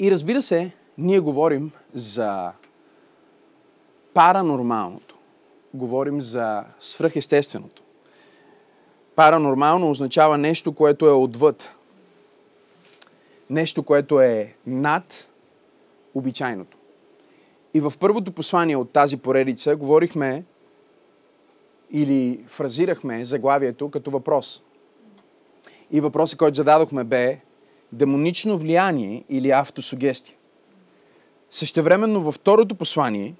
И разбира се, ние говорим за паранормалното. Говорим за свръхестественото. Паранормално означава нещо, което е отвъд. Нещо, което е над обичайното. И в първото послание от тази поредица говорихме или фразирахме заглавието като въпрос. И въпросът, който зададохме бе демонично влияние или автосугестия. Същевременно във второто послание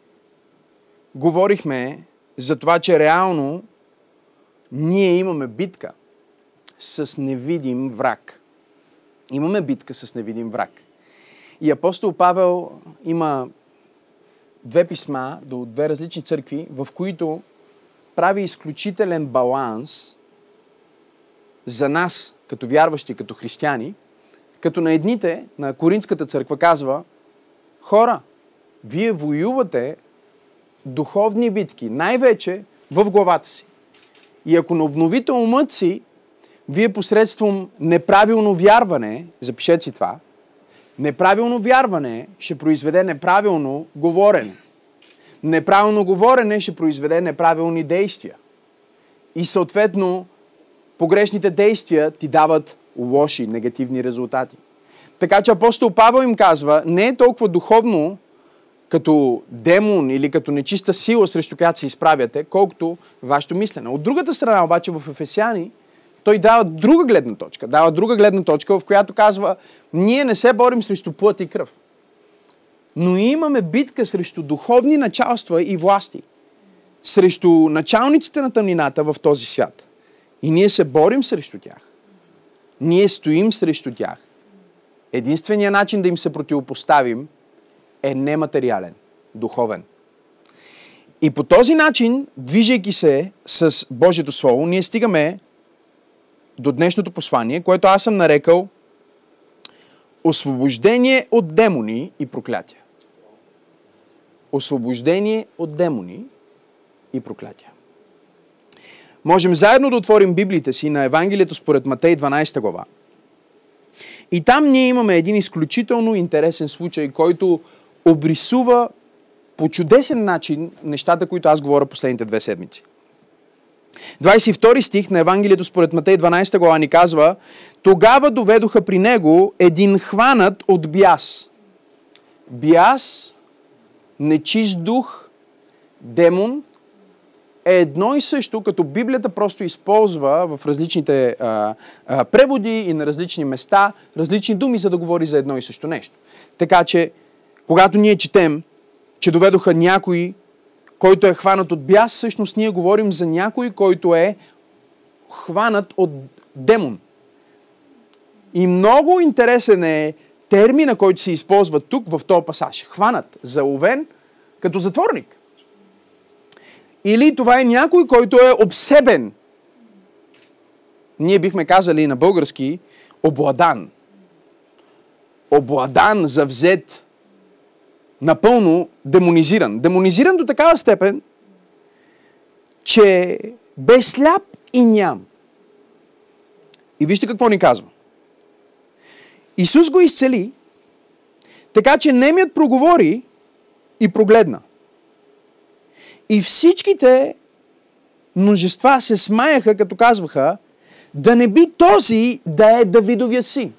говорихме за това, че реално ние имаме битка с невидим враг. Имаме битка с невидим враг. И апостол Павел има две писма до две различни църкви, в които прави изключителен баланс за нас, като вярващи, като християни, като на едните, на Коринската църква, казва, хора, вие воювате духовни битки, най-вече в главата си. И ако не обновите умът си, вие посредством неправилно вярване, запишете си това, неправилно вярване ще произведе неправилно говорене. Неправилно говорене ще произведе неправилни действия. И съответно, погрешните действия ти дават лоши, негативни резултати. Така че апостол Павел им казва, не е толкова духовно като демон или като нечиста сила, срещу която се изправяте, колкото вашето мислене. От другата страна обаче в Ефесяни той дава друга гледна точка. Дава друга гледна точка, в която казва, ние не се борим срещу плът и кръв. Но имаме битка срещу духовни началства и власти. Срещу началниците на тъмнината в този свят. И ние се борим срещу тях. Ние стоим срещу тях. Единственият начин да им се противопоставим е нематериален, духовен. И по този начин, движейки се с Божието Слово, ние стигаме до днешното послание, което аз съм нарекал Освобождение от демони и проклятия. Освобождение от демони и проклятия. Можем заедно да отворим Библията си на Евангелието според Матей 12 глава. И там ние имаме един изключително интересен случай, който обрисува по чудесен начин нещата, които аз говоря последните две седмици. 22 стих на Евангелието според Матей 12 глава ни казва Тогава доведоха при него един хванат от бяс. Бяс, нечист дух, демон е едно и също, като Библията просто използва в различните а, а, преводи и на различни места различни думи, за да говори за едно и също нещо. Така че, когато ние четем, че доведоха някои който е хванат от бяс, всъщност ние говорим за някой, който е хванат от демон. И много интересен е термина, който се използва тук в този пасаж. Хванат, заловен като затворник. Или това е някой, който е обсебен. Ние бихме казали на български обладан. Обладан, завзет, напълно демонизиран. Демонизиран до такава степен, че бе сляп и ням. И вижте какво ни казва. Исус го изцели, така че немият проговори и прогледна. И всичките множества се смаяха, като казваха, да не би този да е Давидовия син.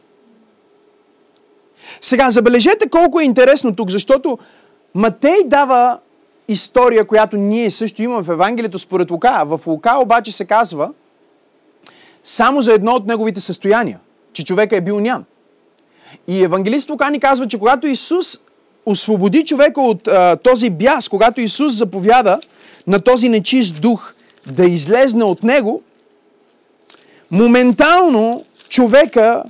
Сега, забележете колко е интересно тук, защото Матей дава история, която ние също имаме в Евангелието според Лука. В Лука обаче се казва само за едно от неговите състояния, че човека е бил ням. И евангелист Лука ни казва, че когато Исус освободи човека от а, този бяс, когато Исус заповяда на този нечист дух да излезне от него, моментално човека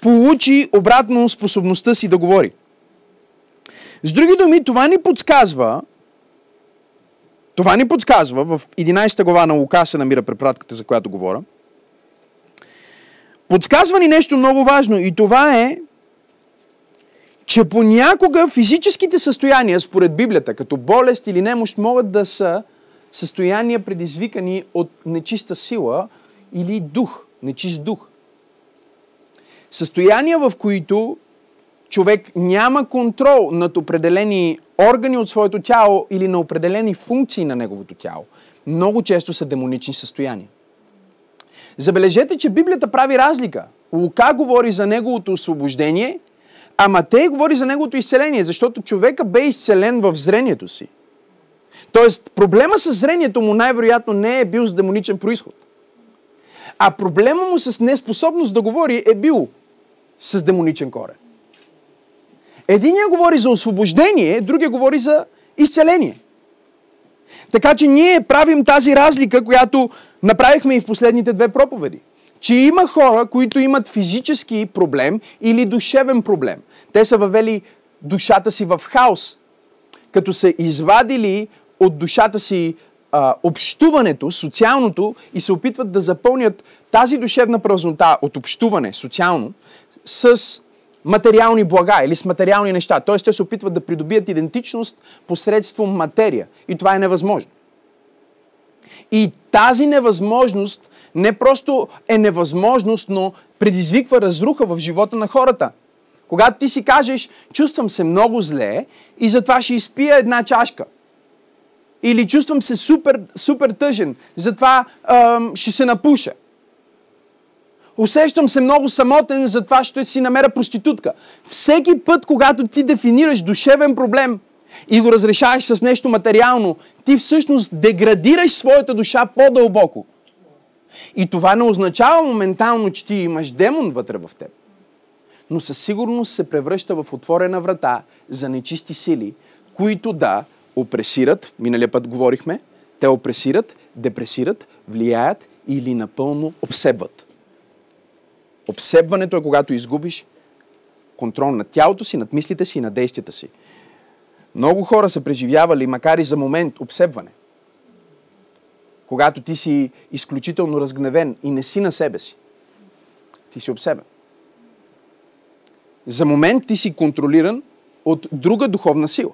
получи обратно способността си да говори. С други думи, това ни подсказва, това ни подсказва, в 11 глава на Лука се намира препратката, за която говоря, подсказва ни нещо много важно и това е, че понякога физическите състояния, според Библията, като болест или немощ, могат да са състояния предизвикани от нечиста сила или дух, нечист дух. Състояния, в които човек няма контрол над определени органи от своето тяло или на определени функции на неговото тяло, много често са демонични състояния. Забележете, че Библията прави разлика. Лука говори за неговото освобождение, а Матей говори за неговото изцеление, защото човека бе изцелен в зрението си. Тоест, проблема с зрението му най-вероятно не е бил с демоничен происход. А проблема му с неспособност да говори е бил с демоничен корен. Единия говори за освобождение, другия говори за изцеление. Така че ние правим тази разлика, която направихме и в последните две проповеди. Че има хора, които имат физически проблем или душевен проблем. Те са въвели душата си в хаос, като са извадили от душата си а, общуването, социалното и се опитват да запълнят тази душевна празнота от общуване социално с материални блага или с материални неща. Т.е. те се опитват да придобият идентичност посредством материя. И това е невъзможно. И тази невъзможност не просто е невъзможност, но предизвиква разруха в живота на хората. Когато ти си кажеш, чувствам се много зле и затова ще изпия една чашка. Или чувствам се супер, супер тъжен, затова ам, ще се напуша. Усещам се много самотен, затова ще си намеря проститутка. Всеки път, когато ти дефинираш душевен проблем и го разрешаваш с нещо материално, ти всъщност деградираш своята душа по-дълбоко. И това не означава моментално, че ти имаш демон вътре в теб. Но със сигурност се превръща в отворена врата за нечисти сили, които да опресират, миналия път говорихме, те опресират, депресират, влияят или напълно обсебват. Обсебването е когато изгубиш контрол над тялото си, над мислите си и над действията си. Много хора са преживявали, макар и за момент, обсебване. Когато ти си изключително разгневен и не си на себе си, ти си обсебен. За момент ти си контролиран от друга духовна сила.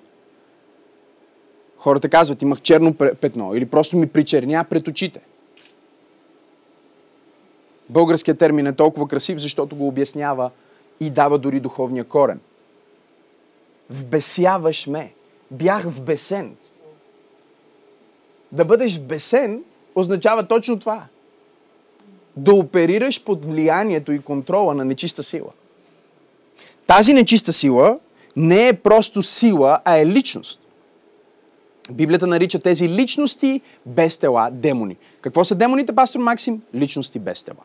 Хората казват, имах черно петно или просто ми причерня пред очите. Българският термин е толкова красив, защото го обяснява и дава дори духовния корен. Вбесяваш ме. Бях вбесен. Да бъдеш вбесен означава точно това. Да оперираш под влиянието и контрола на нечиста сила. Тази нечиста сила не е просто сила, а е личност. Библията нарича тези личности без тела демони. Какво са демоните, пастор Максим? Личности без тела.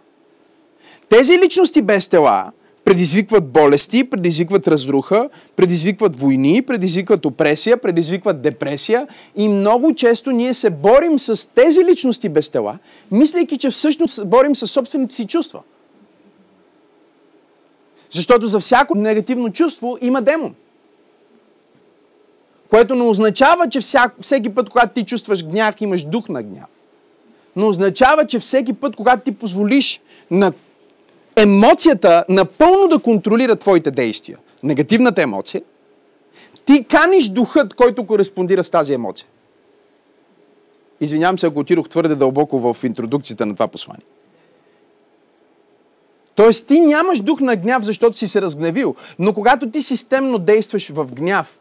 Тези личности без тела предизвикват болести, предизвикват разруха, предизвикват войни, предизвикват опресия, предизвикват депресия и много често ние се борим с тези личности без тела, мислейки, че всъщност борим с собствените си чувства. Защото за всяко негативно чувство има демон. Което не означава, че всеки път, когато ти чувстваш гняв, имаш дух на гняв. Но означава, че всеки път, когато ти позволиш на емоцията напълно да контролира твоите действия, негативната емоция, ти каниш духът, който кореспондира с тази емоция. Извинявам се, ако отидох твърде дълбоко в интродукцията на това послание. Тоест ти нямаш дух на гняв, защото си се разгневил. Но когато ти системно действаш в гняв,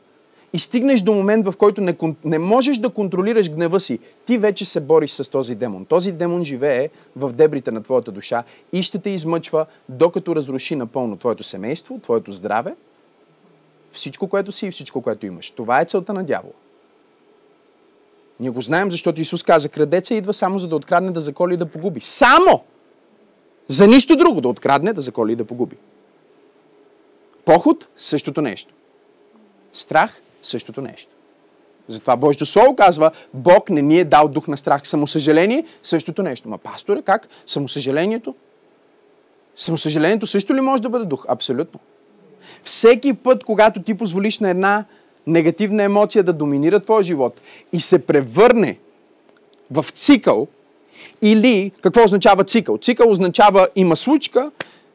и стигнеш до момент, в който не, не можеш да контролираш гнева си, ти вече се бориш с този демон. Този демон живее в дебрите на твоята душа и ще те измъчва, докато разруши напълно твоето семейство, твоето здраве, всичко, което си и всичко, което имаш. Това е целта на дявола. Ние го знаем, защото Исус каза, крадеца идва само за да открадне, да заколи и да погуби. Само! За нищо друго да открадне, да заколи и да погуби. Поход – същото нещо. Страх същото нещо. Затова Божието Слово казва, Бог не ни е дал дух на страх. Самосъжаление, същото нещо. Ма пасторе, как? Самосъжалението? Самосъжалението също ли може да бъде дух? Абсолютно. Всеки път, когато ти позволиш на една негативна емоция да доминира твоя живот и се превърне в цикъл, или какво означава цикъл? Цикъл означава има случка,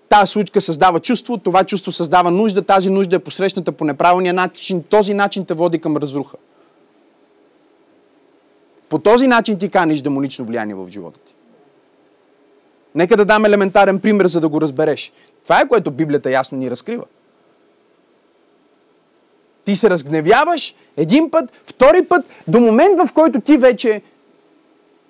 Тази случка създава чувство, това чувство създава нужда, тази нужда е посрещната по неправилния начин, този начин те води към разруха. По този начин ти каниш демонично влияние в живота ти. Нека да дам елементарен пример, за да го разбереш. Това е което Библията ясно ни разкрива. Ти се разгневяваш един път, втори път, до момент в който ти вече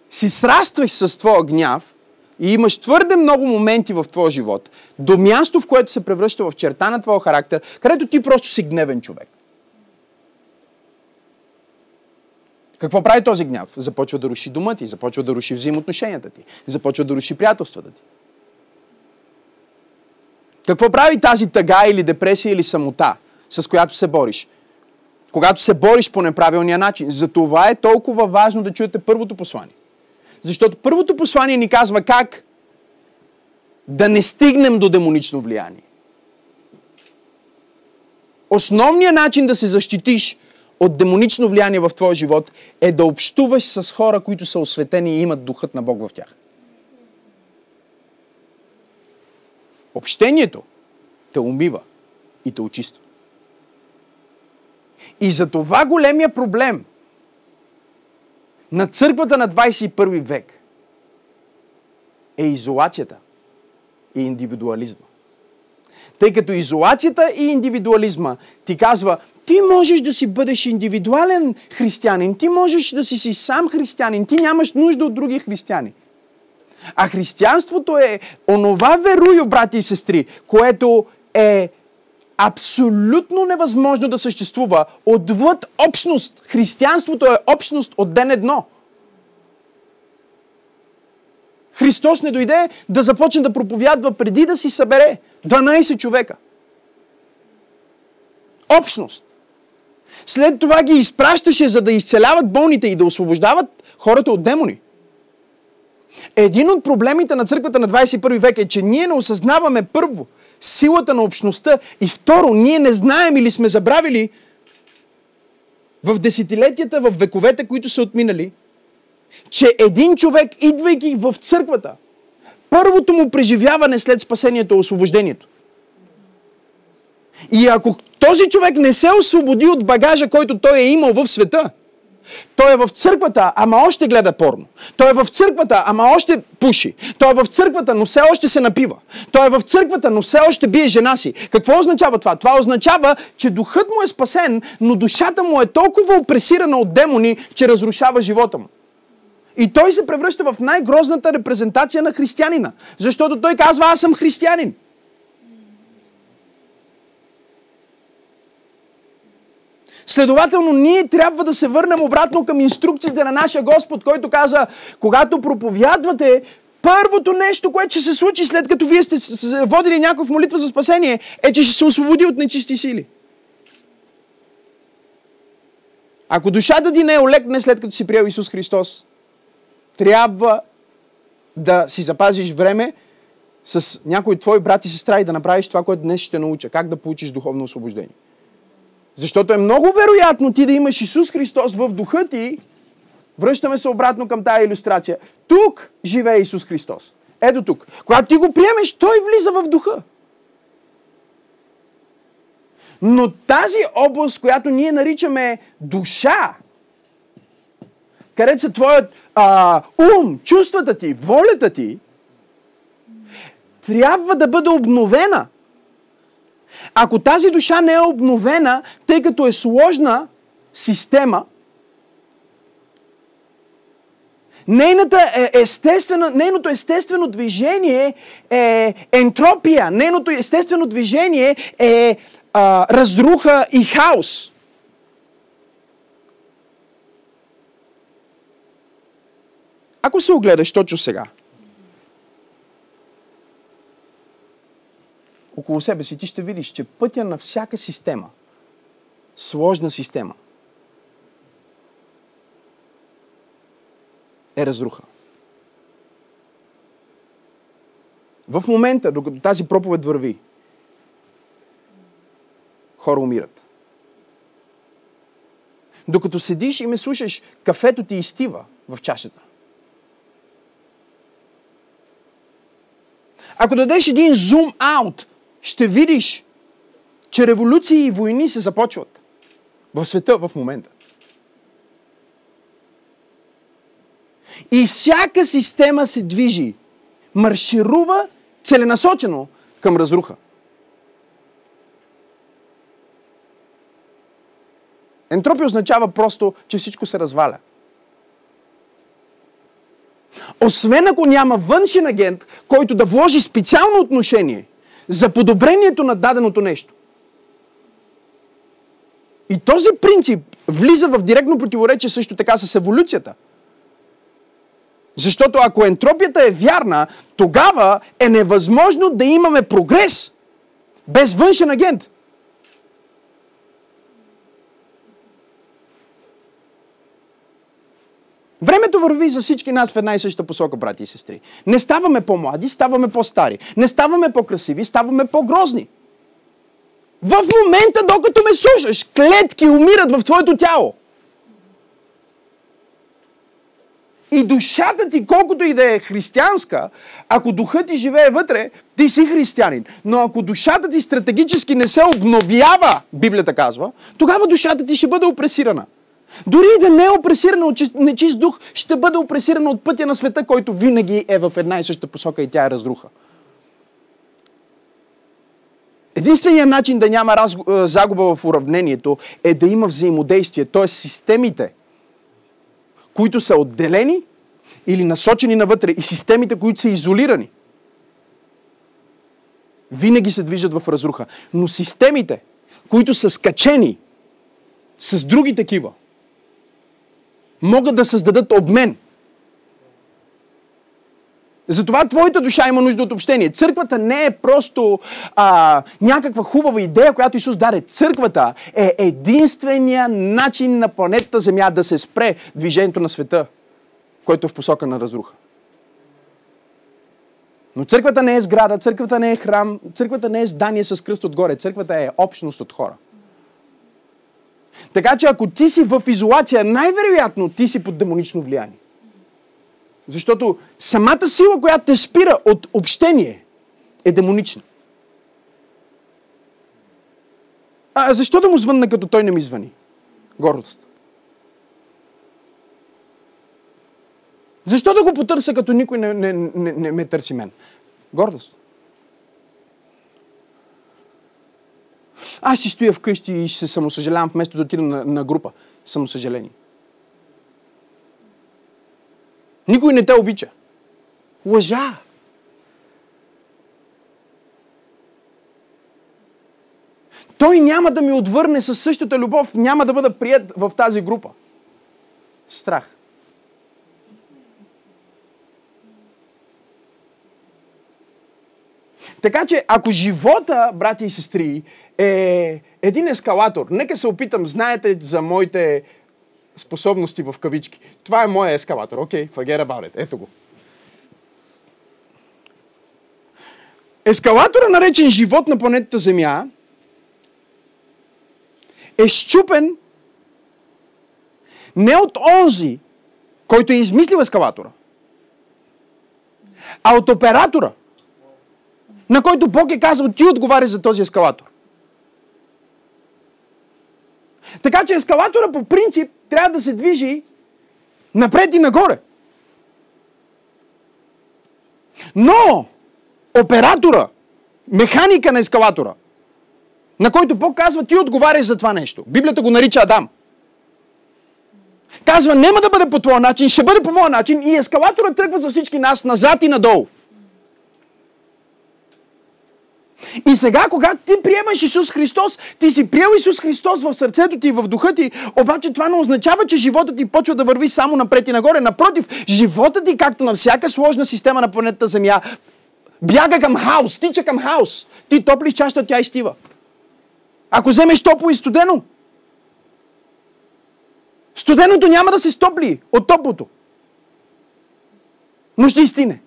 си срастваш с твоя гняв и имаш твърде много моменти в твоя живот, до място, в което се превръща в черта на твоя характер, където ти просто си гневен човек. Какво прави този гняв? Започва да руши дома ти, започва да руши взаимоотношенията ти, започва да руши приятелствата ти. Какво прави тази тъга или депресия или самота, с която се бориш? Когато се бориш по неправилния начин. Затова е толкова важно да чуете първото послание. Защото първото послание ни казва как да не стигнем до демонично влияние. Основният начин да се защитиш от демонично влияние в твоя живот е да общуваш с хора, които са осветени и имат духът на Бог в тях. Общението те умива и те очиства. И за това големия проблем на църквата на 21 век е изолацията и индивидуализма. Тъй като изолацията и индивидуализма ти казва, ти можеш да си бъдеш индивидуален християнин, ти можеш да си си сам християнин, ти нямаш нужда от други християни. А християнството е онова верую, брати и сестри, което е абсолютно невъзможно да съществува отвъд общност. Християнството е общност от ден едно. Христос не дойде да започне да проповядва преди да си събере 12 човека. Общност. След това ги изпращаше, за да изцеляват болните и да освобождават хората от демони. Един от проблемите на църквата на 21 век е, че ние не осъзнаваме първо силата на общността и второ, ние не знаем или сме забравили в десетилетията, в вековете, които са отминали, че един човек, идвайки в църквата, първото му преживяване след спасението е освобождението. И ако този човек не се освободи от багажа, който той е имал в света, той е в църквата, ама още гледа порно. Той е в църквата, ама още пуши. Той е в църквата, но все още се напива. Той е в църквата, но все още бие жена си. Какво означава това? Това означава, че духът му е спасен, но душата му е толкова опресирана от демони, че разрушава живота му. И той се превръща в най-грозната репрезентация на християнина. Защото той казва, аз съм християнин. Следователно, ние трябва да се върнем обратно към инструкциите на нашия Господ, който каза, когато проповядвате, първото нещо, което ще се случи след като вие сте водили някой в молитва за спасение, е, че ще се освободи от нечисти сили. Ако душата ти не е олекне след като си приел Исус Христос, трябва да си запазиш време с някой твой брат и сестра и да направиш това, което днес ще науча. Как да получиш духовно освобождение. Защото е много вероятно ти да имаш Исус Христос в духа ти. Връщаме се обратно към тази иллюстрация. Тук живее Исус Христос. Ето тук. Когато ти го приемеш, той влиза в духа. Но тази област, която ние наричаме душа, където са твоят а, ум, чувствата ти, волята ти, трябва да бъде обновена. Ако тази душа не е обновена, тъй като е сложна система, Нейната е, естествена, нейното естествено движение е ентропия. Нейното естествено движение е а, разруха и хаос. Ако се огледаш точно сега, около себе си, ти ще видиш, че пътя на всяка система, сложна система, е разруха. В момента, докато тази проповед върви, хора умират. Докато седиш и ме слушаш, кафето ти изтива в чашата. Ако дадеш един зум аут ще видиш, че революции и войни се започват в света в момента. И всяка система се движи, марширува целенасочено към разруха. Ентропия означава просто, че всичко се разваля. Освен ако няма външен агент, който да вложи специално отношение за подобрението на даденото нещо. И този принцип влиза в директно противоречие също така с еволюцията. Защото ако ентропията е вярна, тогава е невъзможно да имаме прогрес без външен агент. Времето върви за всички нас в една и съща посока, брати и сестри. Не ставаме по-млади, ставаме по-стари. Не ставаме по-красиви, ставаме по-грозни. В момента, докато ме слушаш, клетки умират в твоето тяло. И душата ти, колкото и да е християнска, ако духът ти живее вътре, ти си християнин. Но ако душата ти стратегически не се обновява, Библията казва, тогава душата ти ще бъде опресирана. Дори и да не е опресирана от нечист дух, ще бъде опресирана от пътя на света, който винаги е в една и съща посока и тя е разруха. Единственият начин да няма раз... Е, загуба в уравнението е да има взаимодействие, т.е. системите, които са отделени или насочени навътре и системите, които са изолирани, винаги се движат в разруха. Но системите, които са скачени с други такива, могат да създадат обмен. Затова твоята душа има нужда от общение. Църквата не е просто а, някаква хубава идея, която Исус даде. Църквата е единствения начин на планетата Земя да се спре движението на света, който е в посока на разруха. Но църквата не е сграда, църквата не е храм, църквата не е здание с кръст отгоре. Църквата е общност от хора. Така че ако ти си в изолация, най-вероятно ти си под демонично влияние. Защото самата сила, която те спира от общение, е демонична. А защо да му звънна, като той не ми звъни? Гордост. Защо да го потърся, като никой не, не, не, не ме търси мен? Гордост. Аз ще стоя вкъщи и се самосъжалявам, вместо да отида на, на група. Самосъжаление. Никой не те обича. Лъжа. Той няма да ми отвърне със същата любов, няма да бъда прият в тази група. Страх. Така че, ако живота, брати и сестри, е един ескалатор, нека се опитам, знаете за моите способности в кавички. Това е моя ескалатор. Окей, okay, forget about it. Ето го. Ескалатора, наречен живот на планетата Земя, е щупен не от онзи, който е измислил ескалатора, а от оператора, на който Бог е казал, ти отговаряш за този ескалатор. Така че ескалатора по принцип трябва да се движи напред и нагоре. Но оператора, механика на ескалатора, на който Бог казва, ти отговаряш за това нещо. Библията го нарича Адам. Казва, няма да бъде по твоя начин, ще бъде по моя начин и ескалатора тръгва за всички нас назад и надолу. И сега, когато ти приемаш Исус Христос, ти си приел Исус Христос в сърцето ти и в духа ти, обаче това не означава, че живота ти почва да върви само напред и нагоре. Напротив, живота ти, както на всяка сложна система на планетата Земя, бяга към хаос, тича към хаос. Ти топлиш чашата, тя изтива. Ако вземеш топло и студено, студеното няма да се стопли от топлото. Но ще изтине.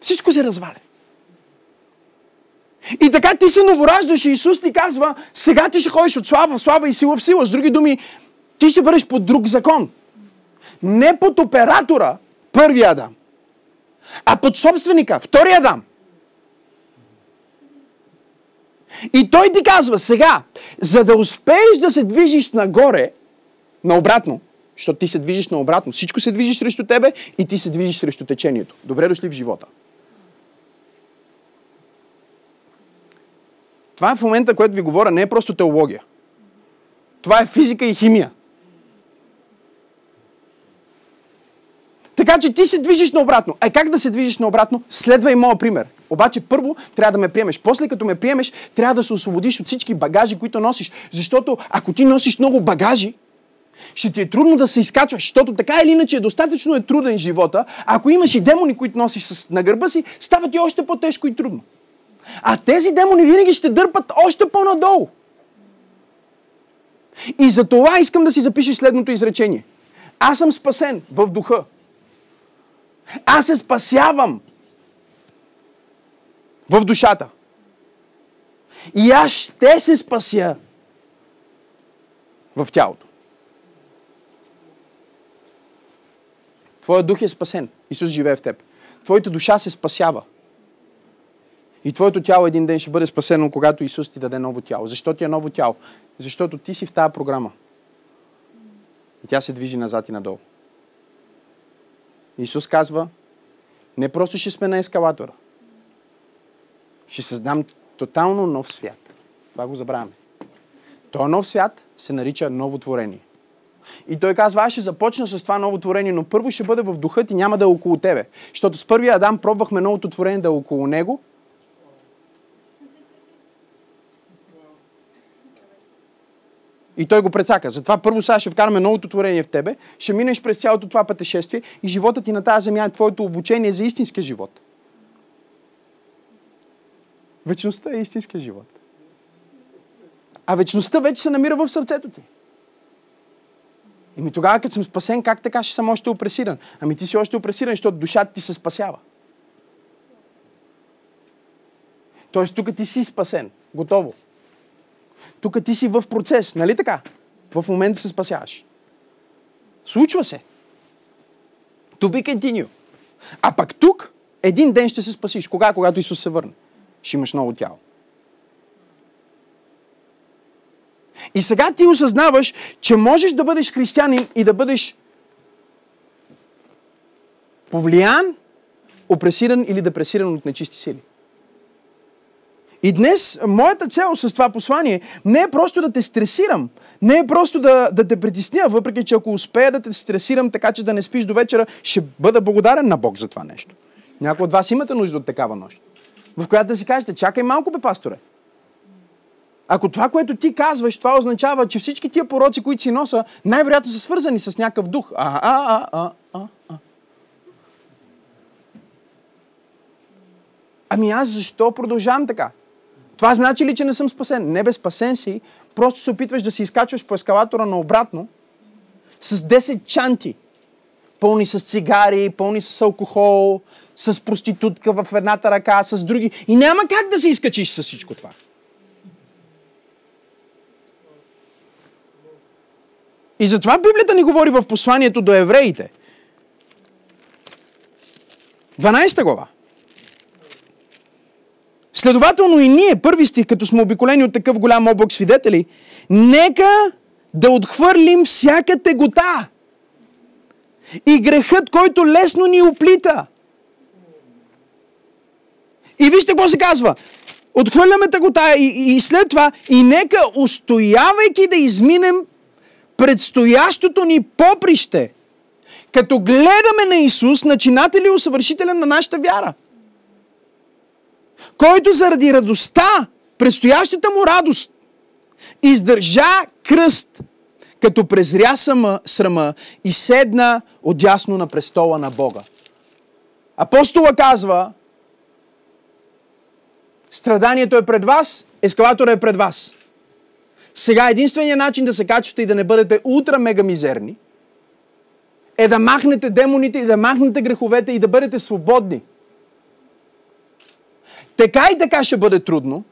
Всичко се разваля. Така ти се новораждаш и Исус ти казва, сега ти ще ходиш от слава в слава и сила в сила. С други думи, ти ще бъдеш под друг закон. Не под оператора, първия Адам, а под собственика, втория Адам. И той ти казва, сега, за да успееш да се движиш нагоре, наобратно, защото ти се движиш наобратно, всичко се движи срещу тебе и ти се движиш срещу течението. Добре дошли в живота. Това е в момента, което ви говоря, не е просто теология. Това е физика и химия. Така че ти се движиш наобратно. А как да се движиш наобратно? Следвай моя пример. Обаче първо трябва да ме приемеш. После като ме приемеш, трябва да се освободиш от всички багажи, които носиш. Защото ако ти носиш много багажи, ще ти е трудно да се изкачваш, защото така или иначе е достатъчно е труден живота. Ако имаш и демони, които носиш на гърба си, става ти още по-тежко и трудно. А тези демони винаги ще дърпат още по-надолу. И за това искам да си запишеш следното изречение. Аз съм спасен в духа. Аз се спасявам в душата. И аз ще се спася в тялото. Твоят дух е спасен. Исус живее в теб. Твоята душа се спасява. И твоето тяло един ден ще бъде спасено, когато Исус ти даде ново тяло. Защо ти е ново тяло? Защото ти си в тази програма. И тя се движи назад и надолу. Исус казва, не просто ще сме на ескалатора. Ще създам тотално нов свят. Това го забравяме. Този нов свят се нарича ново творение. И той казва, аз ще започна с това ново творение, но първо ще бъде в духът и няма да е около тебе. Защото с първия Адам пробвахме новото творение да е около него. И той го прецака. Затова първо сега ще вкараме новото творение в тебе, ще минеш през цялото това пътешествие и живота ти на тази земя е твоето обучение за истинския живот. Вечността е истинския живот. А вечността вече се намира в сърцето ти. И ми тогава, като съм спасен, как така ще съм още опресиран? Ами ти си още опресиран, защото душата ти се спасява. Тоест, тук ти си спасен. Готово. Тук ти си в процес, нали така? В момента се спасяваш. Случва се. To be continue. А пък тук един ден ще се спасиш. Кога? Когато Исус се върне. Ще имаш ново тяло. И сега ти осъзнаваш, че можеш да бъдеш християнин и да бъдеш повлиян, опресиран или депресиран от нечисти сили. И днес моята цел с това послание не е просто да те стресирам, не е просто да, да те притесня, въпреки че ако успея да те стресирам така, че да не спиш до вечера, ще бъда благодарен на Бог за това нещо. Някой от вас имате нужда от такава нощ, в която да си кажете, чакай малко бе, пасторе. Ако това, което ти казваш, това означава, че всички тия пороци, които си носа, най-вероятно са свързани с някакъв дух. А, а, а, а, а, а. Ами аз защо продължавам така? Това значи ли, че не съм спасен? Не бе, спасен си. Просто се опитваш да се изкачваш по ескалатора наобратно с 10 чанти. Пълни с цигари, пълни с алкохол, с проститутка в едната ръка, с други. И няма как да се изкачиш с всичко това. И затова Библията ни говори в посланието до евреите. 12 глава. Следователно и ние, първи стих, като сме обиколени от такъв голям облак свидетели, нека да отхвърлим всяка тегота и грехът, който лесно ни оплита. И вижте какво се казва. Отхвърляме тъгота и, и след това и нека устоявайки да изминем предстоящото ни поприще, като гледаме на Исус, начинател и усъвършителя на нашата вяра който заради радостта, предстоящата му радост, издържа кръст, като презря сама, срама и седна отясно на престола на Бога. Апостола казва, страданието е пред вас, ескалатора е пред вас. Сега единственият начин да се качвате и да не бъдете ултра мега мизерни е да махнете демоните и да махнете греховете и да бъдете свободни – така и така ще бъде трудно.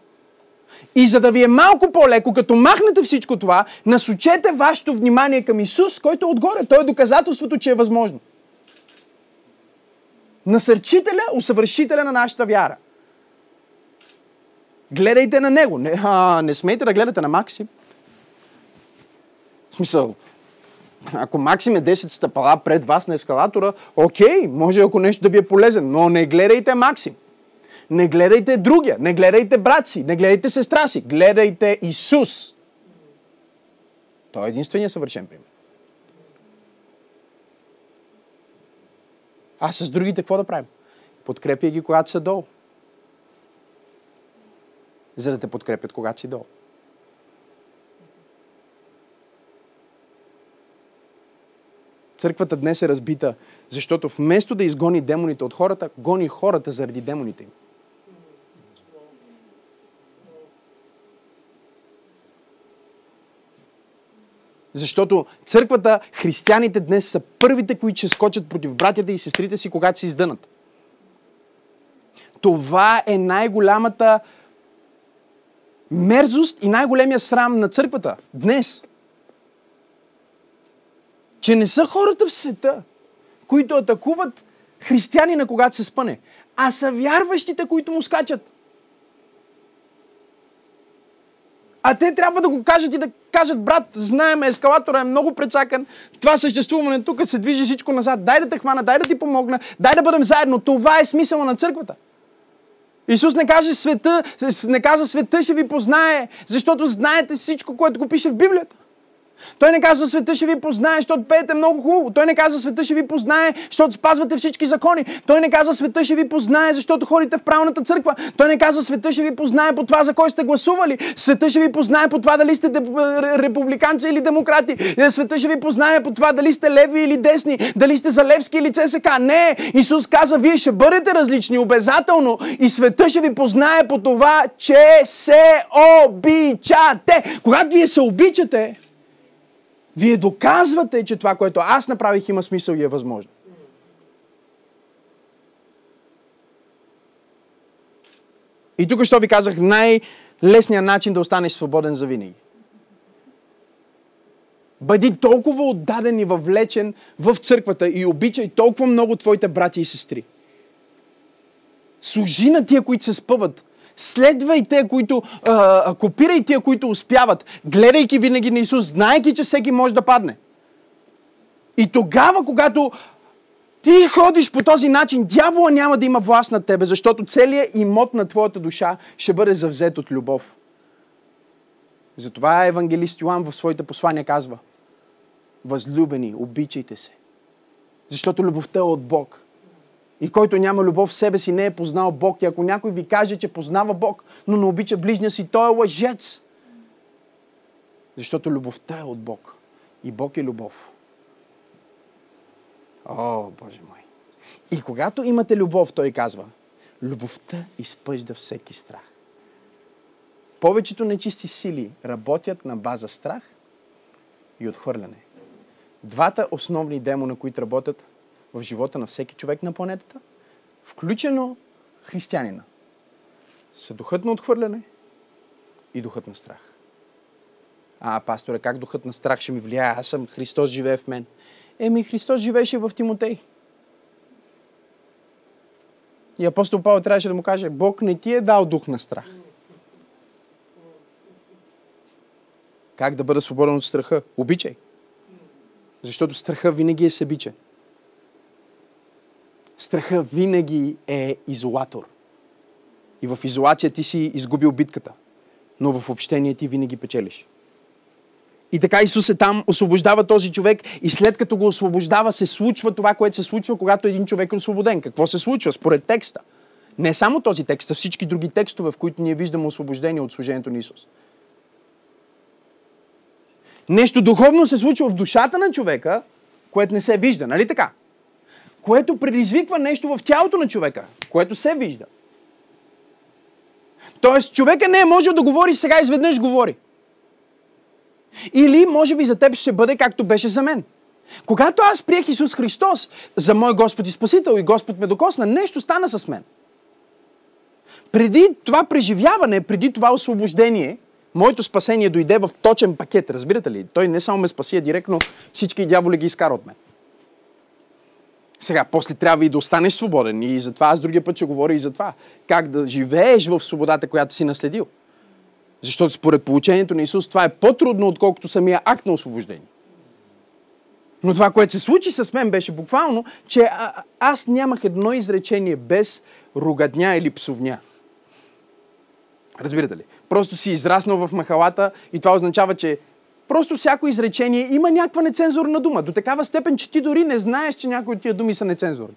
И за да ви е малко по-леко, като махнете всичко това, насочете вашето внимание към Исус, който е отгоре. Той е доказателството, че е възможно. Насърчителя, усъвършителя на нашата вяра. Гледайте на Него. Не, а, не смейте да гледате на Максим. В смисъл, ако Максим е 10 стъпала пред вас на ескалатора, окей, може ако нещо да ви е полезен, но не гледайте Максим. Не гледайте другия, не гледайте брат си, не гледайте сестра си, гледайте Исус. Той е единствения съвършен пример. А с другите какво да правим? Подкрепя ги, когато са долу. За да те подкрепят, когато си долу. Църквата днес е разбита, защото вместо да изгони демоните от хората, гони хората заради демоните им. Защото църквата, християните днес са първите, които ще скочат против братята и сестрите си, когато се издънат. Това е най-голямата мерзост и най-големия срам на църквата днес. Че не са хората в света, които атакуват християнина, когато се спъне, а са вярващите, които му скачат. А те трябва да го кажат и да кажат, брат, знаеме, ескалатора е много прецакан, това съществуване тук се движи всичко назад, дай да те хвана, дай да ти помогна, дай да бъдем заедно. Това е смисъла на църквата. Исус не каже света, не каза света ще ви познае, защото знаете всичко, което го пише в Библията. Той не казва света ще ви познае, защото пеете много хубаво. Той не казва света ще ви познае, защото спазвате всички закони. Той не казва света ще ви познае, защото ходите в правилната църква. Той не казва света ще ви познае по това, за кой сте гласували. Света ще ви познае по това дали сте републиканци или демократи. Е, света ще ви познае по това дали сте леви или десни, дали сте за Левски или ЦСК. Не, Исус каза, вие ще бъдете различни, обязателно. И света ще ви познае по това, че се обичате. Когато вие се обичате, вие доказвате, че това, което аз направих, има смисъл и е възможно. И тук що ви казах най-лесният начин да останеш свободен за винаги. Бъди толкова отдаден и въвлечен в църквата и обичай толкова много твоите брати и сестри. Служи на тия, които се спъват, Следвай те, които, а, копирай които успяват, гледайки винаги на Исус, знаеки, че всеки може да падне. И тогава, когато ти ходиш по този начин, дявола няма да има власт над тебе, защото целият имот на твоята душа ще бъде завзет от любов. Затова евангелист Йоан в своите послания казва Възлюбени, обичайте се. Защото любовта е от Бог. И който няма любов в себе си, не е познал Бог. И ако някой ви каже, че познава Бог, но не обича ближния си, той е лъжец. Защото любовта е от Бог. И Бог е любов. О, Боже мой. И когато имате любов, той казва, любовта изпъжда всеки страх. Повечето нечисти сили работят на база страх и отхвърляне. Двата основни демона, които работят в живота на всеки човек на планетата, включено християнина, са духът на отхвърляне и духът на страх. А, пасторе, как духът на страх ще ми влияе? Аз съм Христос живее в мен. Еми, Христос живеше в Тимотей. И апостол Павел трябваше да му каже, Бог не ти е дал дух на страх. Как да бъда свободен от страха? Обичай. Защото страха винаги е събичен. Страха винаги е изолатор. И в изолация ти си изгубил битката. Но в общение ти винаги печелиш. И така Исус е там, освобождава този човек и след като го освобождава се случва това, което се случва, когато един човек е освободен. Какво се случва според текста? Не само този текст, а всички други текстове, в които ние виждаме освобождение от служението на Исус. Нещо духовно се случва в душата на човека, което не се вижда. Нали така? Което предизвиква нещо в тялото на човека, което се вижда. Тоест, човека не е можел да говори, сега изведнъж говори. Или, може би, за теб ще бъде както беше за мен. Когато аз приех Исус Христос за мой Господ и Спасител и Господ ме докосна, нещо стана с мен. Преди това преживяване, преди това освобождение, моето спасение дойде в точен пакет, разбирате ли? Той не само ме спаси, а директно всички дяволи ги изкара от мен. Сега, после трябва и да останеш свободен. И затова аз другия път ще говоря и за това. Как да живееш в свободата, която си наследил. Защото според получението на Исус това е по-трудно, отколкото самия акт на освобождение. Но това, което се случи с мен, беше буквално, че а, аз нямах едно изречение без ругадня или псовня. Разбирате ли? Просто си израснал в махалата и това означава, че Просто всяко изречение има някаква нецензурна дума. До такава степен, че ти дори не знаеш, че някои от тия думи са нецензурни.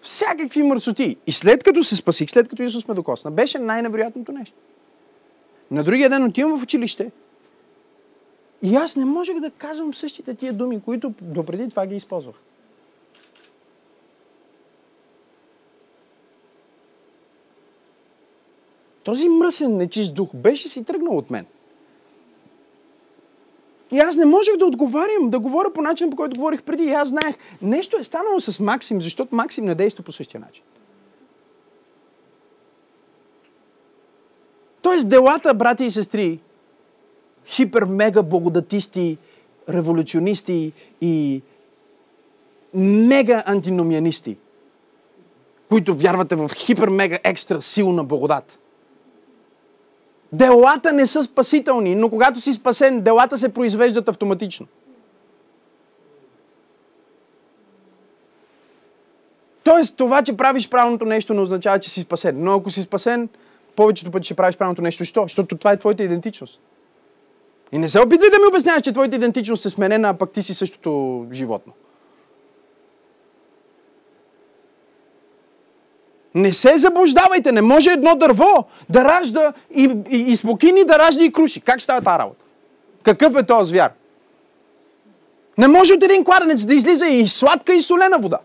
Всякакви мърсоти. И след като се спасих, след като Исус ме докосна, беше най-невероятното нещо. На другия ден отивам в училище и аз не можех да казвам същите тия думи, които допреди това ги използвах. Този мръсен нечист дух беше си тръгнал от мен. И аз не можех да отговарям, да говоря по начин, по който говорих преди. И аз знаех, нещо е станало с Максим, защото Максим не действа по същия начин. Тоест делата, брати и сестри, хипер-мега благодатисти, революционисти и мега антиномианисти, които вярвате в хипер-мега екстра силна благодат. Делата не са спасителни, но когато си спасен, делата се произвеждат автоматично. Тоест, това, че правиш правилното нещо, не означава, че си спасен. Но ако си спасен, повечето пъти ще правиш правилното нещо. Що? Защото това е твоята идентичност. И не се опитвай да ми обясняваш, че твоята идентичност е сменена, а пък ти си същото животно. Не се заблуждавайте, не може едно дърво да ражда и, и, и спокини да ражда и круши. Как става тази работа? Какъв е този звяр? Не може от един кладенец да излиза и сладка и солена вода.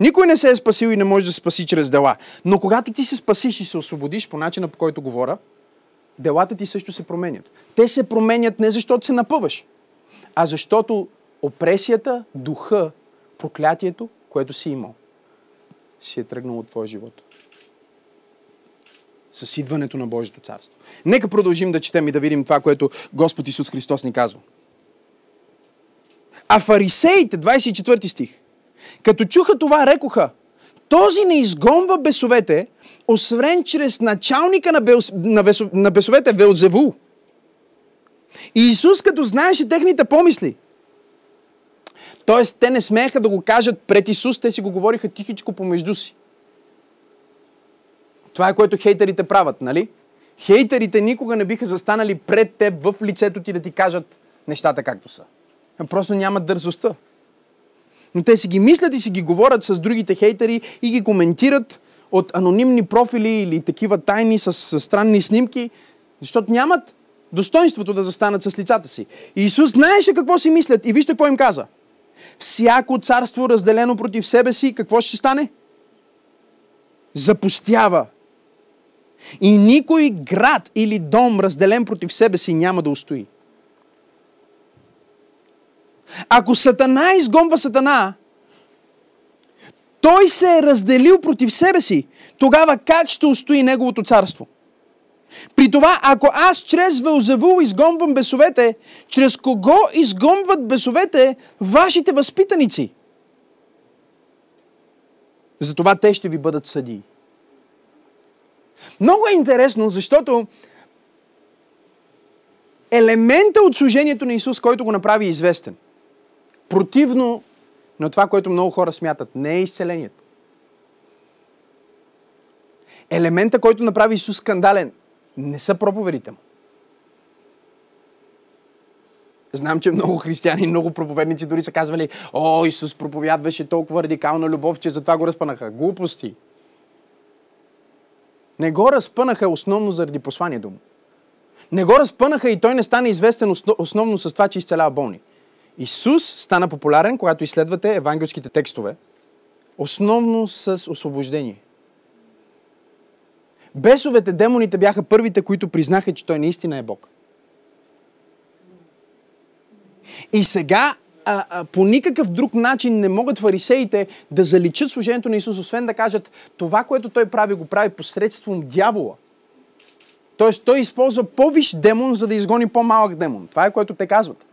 Никой не се е спасил и не може да се спаси чрез дела. Но когато ти се спасиш и се освободиш по начина по който говоря, делата ти също се променят. Те се променят не защото се напъваш, а защото опресията, духа, проклятието, което си имал, си е тръгнало от твоя живот. С идването на Божието царство. Нека продължим да четем и да видим това, което Господ Исус Христос ни казва. А фарисеите, 24 стих, като чуха това, рекоха, този не изгонва бесовете, освен чрез началника на, бел, на, бесо, на бесовете Велзевул. И Исус, като знаеше техните помисли, Тоест, те не смееха да го кажат пред Исус, те си го говориха тихичко помежду си. Това е което хейтерите правят, нали? Хейтерите никога не биха застанали пред теб в лицето ти да ти кажат нещата както са. Просто нямат дързостта. Но те си ги мислят и си ги говорят с другите хейтери и ги коментират от анонимни профили или такива тайни с, с странни снимки, защото нямат достоинството да застанат с лицата си. И Исус знаеше какво си мислят и вижте какво им каза. Всяко царство разделено против себе си, какво ще стане? Запустява. И никой град или дом разделен против себе си няма да устои. Ако Сатана изгонва Сатана, той се е разделил против себе си. Тогава как ще устои неговото царство? При това, ако аз чрез Велзевул изгонвам бесовете, чрез кого изгонват бесовете вашите възпитаници? Затова те ще ви бъдат съдии. Много е интересно, защото елемента от служението на Исус, който го направи известен, противно на това, което много хора смятат, не е изцелението. Елемента, който направи Исус скандален, не са проповедите му. Знам, че много християни, много проповедници дори са казвали, о, Исус проповядваше толкова радикална любов, че затова го разпънаха. Глупости. Не го разпънаха основно заради посланието му. Не го разпънаха и той не стана известен основно с това, че изцелява болни. Исус стана популярен, когато изследвате евангелските текстове, основно с освобождение. Бесовете, демоните бяха първите, които признаха, че той наистина е Бог. И сега а, а, по никакъв друг начин не могат фарисеите да заличат служението на Исус, освен да кажат това, което той прави, го прави посредством дявола. Тоест той използва по-виш демон, за да изгони по-малък демон. Това е което те казват.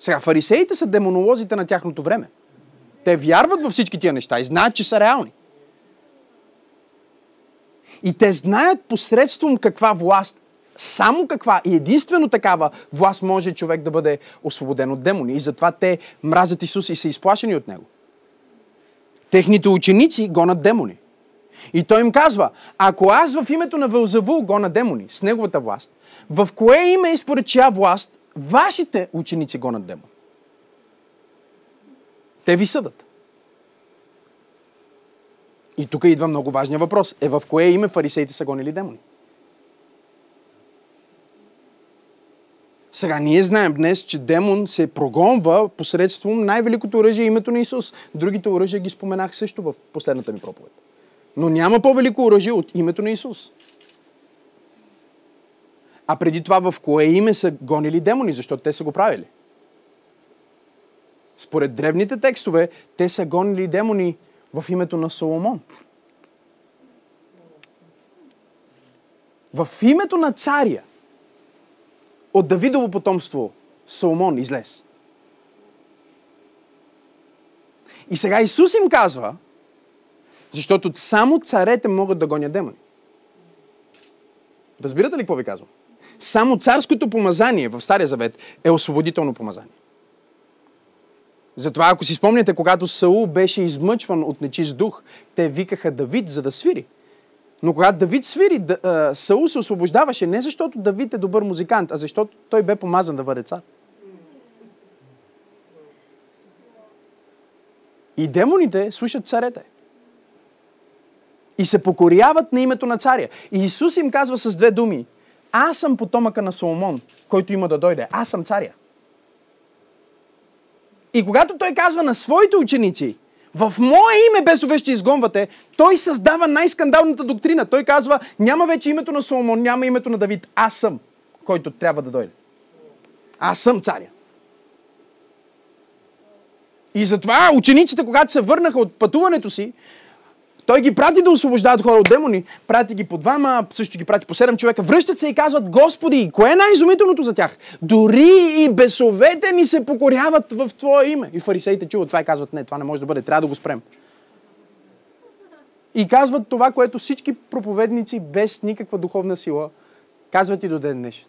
Сега, фарисеите са демонолозите на тяхното време. Те вярват във всички тия неща и знаят, че са реални. И те знаят посредством каква власт, само каква и единствено такава власт може човек да бъде освободен от демони. И затова те мразят Исус и са изплашени от Него. Техните ученици гонят демони. И той им казва, ако аз в името на Вълзавул гона демони с неговата власт, в кое име и според чия власт вашите ученици гонят демони? Те ви съдат. И тук идва много важния въпрос. Е в кое име фарисеите са гонили демони? Сега, ние знаем днес, че демон се прогонва посредством най-великото оръжие името на Исус. Другите оръжия ги споменах също в последната ми проповед. Но няма по-велико оръжие от името на Исус. А преди това в кое име са гонили демони, защото те са го правили? Според древните текстове, те са гонили демони в името на Соломон. В името на царя от Давидово потомство Соломон излез. И сега Исус им казва, защото само царете могат да гонят демони. Разбирате ли какво ви казвам? Само царското помазание в Стария Завет е освободително помазание. Затова, ако си спомняте, когато Саул беше измъчван от нечист дух, те викаха Давид, за да свири. Но когато Давид свири, Саул се освобождаваше не защото Давид е добър музикант, а защото той бе помазан да бъде цар. И демоните слушат царете. И се покоряват на името на царя. И Исус им казва с две думи. Аз съм потомъка на Соломон, който има да дойде. Аз съм царя. И когато той казва на своите ученици, в мое име бесове ще изгонвате, той създава най-скандалната доктрина. Той казва, няма вече името на Соломон, няма името на Давид. Аз съм, който трябва да дойде. Аз съм царя. И затова учениците, когато се върнаха от пътуването си, той ги прати да освобождават хора от демони, прати ги по двама, също ги прати по седем човека, връщат се и казват, Господи, кое е най-изумителното за тях? Дори и бесовете ни се покоряват в Твое име. И фарисеите чуват това и казват, не, това не може да бъде, трябва да го спрем. И казват това, което всички проповедници без никаква духовна сила казват и до ден днешен.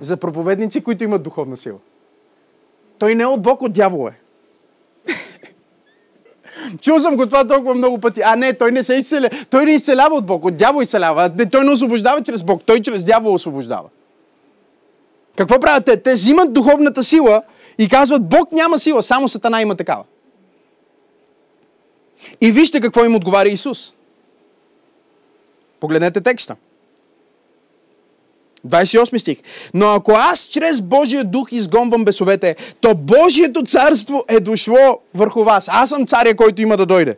За проповедници, които имат духовна сила. Той не е от Бог, от дявол е. Чул съм го това толкова много пъти. А не, той не се изцеля. Той не изцелява от Бог, от дявол изцелява. Той не освобождава чрез Бог, той чрез дявол освобождава. Какво правят те? Те взимат духовната сила и казват, Бог няма сила, само Сатана има такава. И вижте какво им отговаря Исус. Погледнете текста. 28 стих. Но ако аз чрез Божия дух изгонвам бесовете, то Божието царство е дошло върху вас. Аз съм царя, който има да дойде.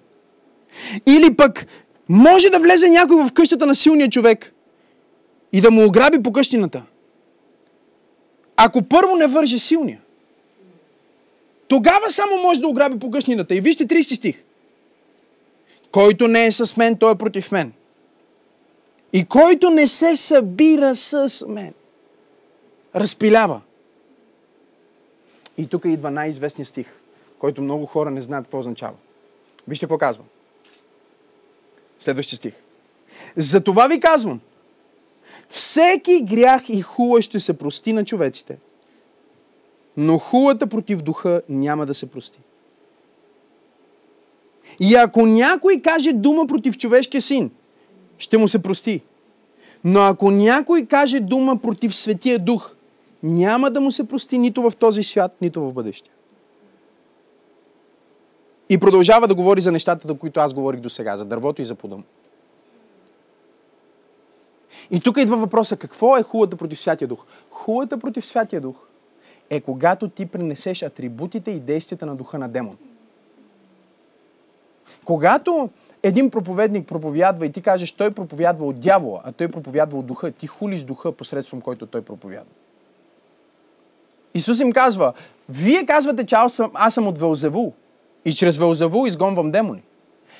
Или пък може да влезе някой в къщата на силния човек и да му ограби по къщината. Ако първо не върже силния, тогава само може да ограби по къщината. И вижте 30 стих. Който не е с мен, той е против мен. И който не се събира с мен, разпилява. И тук идва най-известният стих, който много хора не знаят какво означава. Вижте какво казва. Следващия стих. Затова ви казвам, всеки грях и хула ще се прости на човеците, но хулата против духа няма да се прости. И ако някой каже дума против човешкия син, ще му се прости. Но ако някой каже дума против Светия Дух, няма да му се прости нито в този свят, нито в бъдещия. И продължава да говори за нещата, за които аз говорих до сега, за дървото и за подъм. И тук идва въпроса, какво е хулата против Святия Дух? Хулата против Святия Дух е когато ти пренесеш атрибутите и действията на духа на демон. Когато един проповедник проповядва и ти кажеш, той проповядва от дявола, а той проповядва от духа, ти хулиш духа посредством който той проповядва. Исус им казва, вие казвате, че аз съм, аз съм от Велзевул и чрез Велзевул изгонвам демони.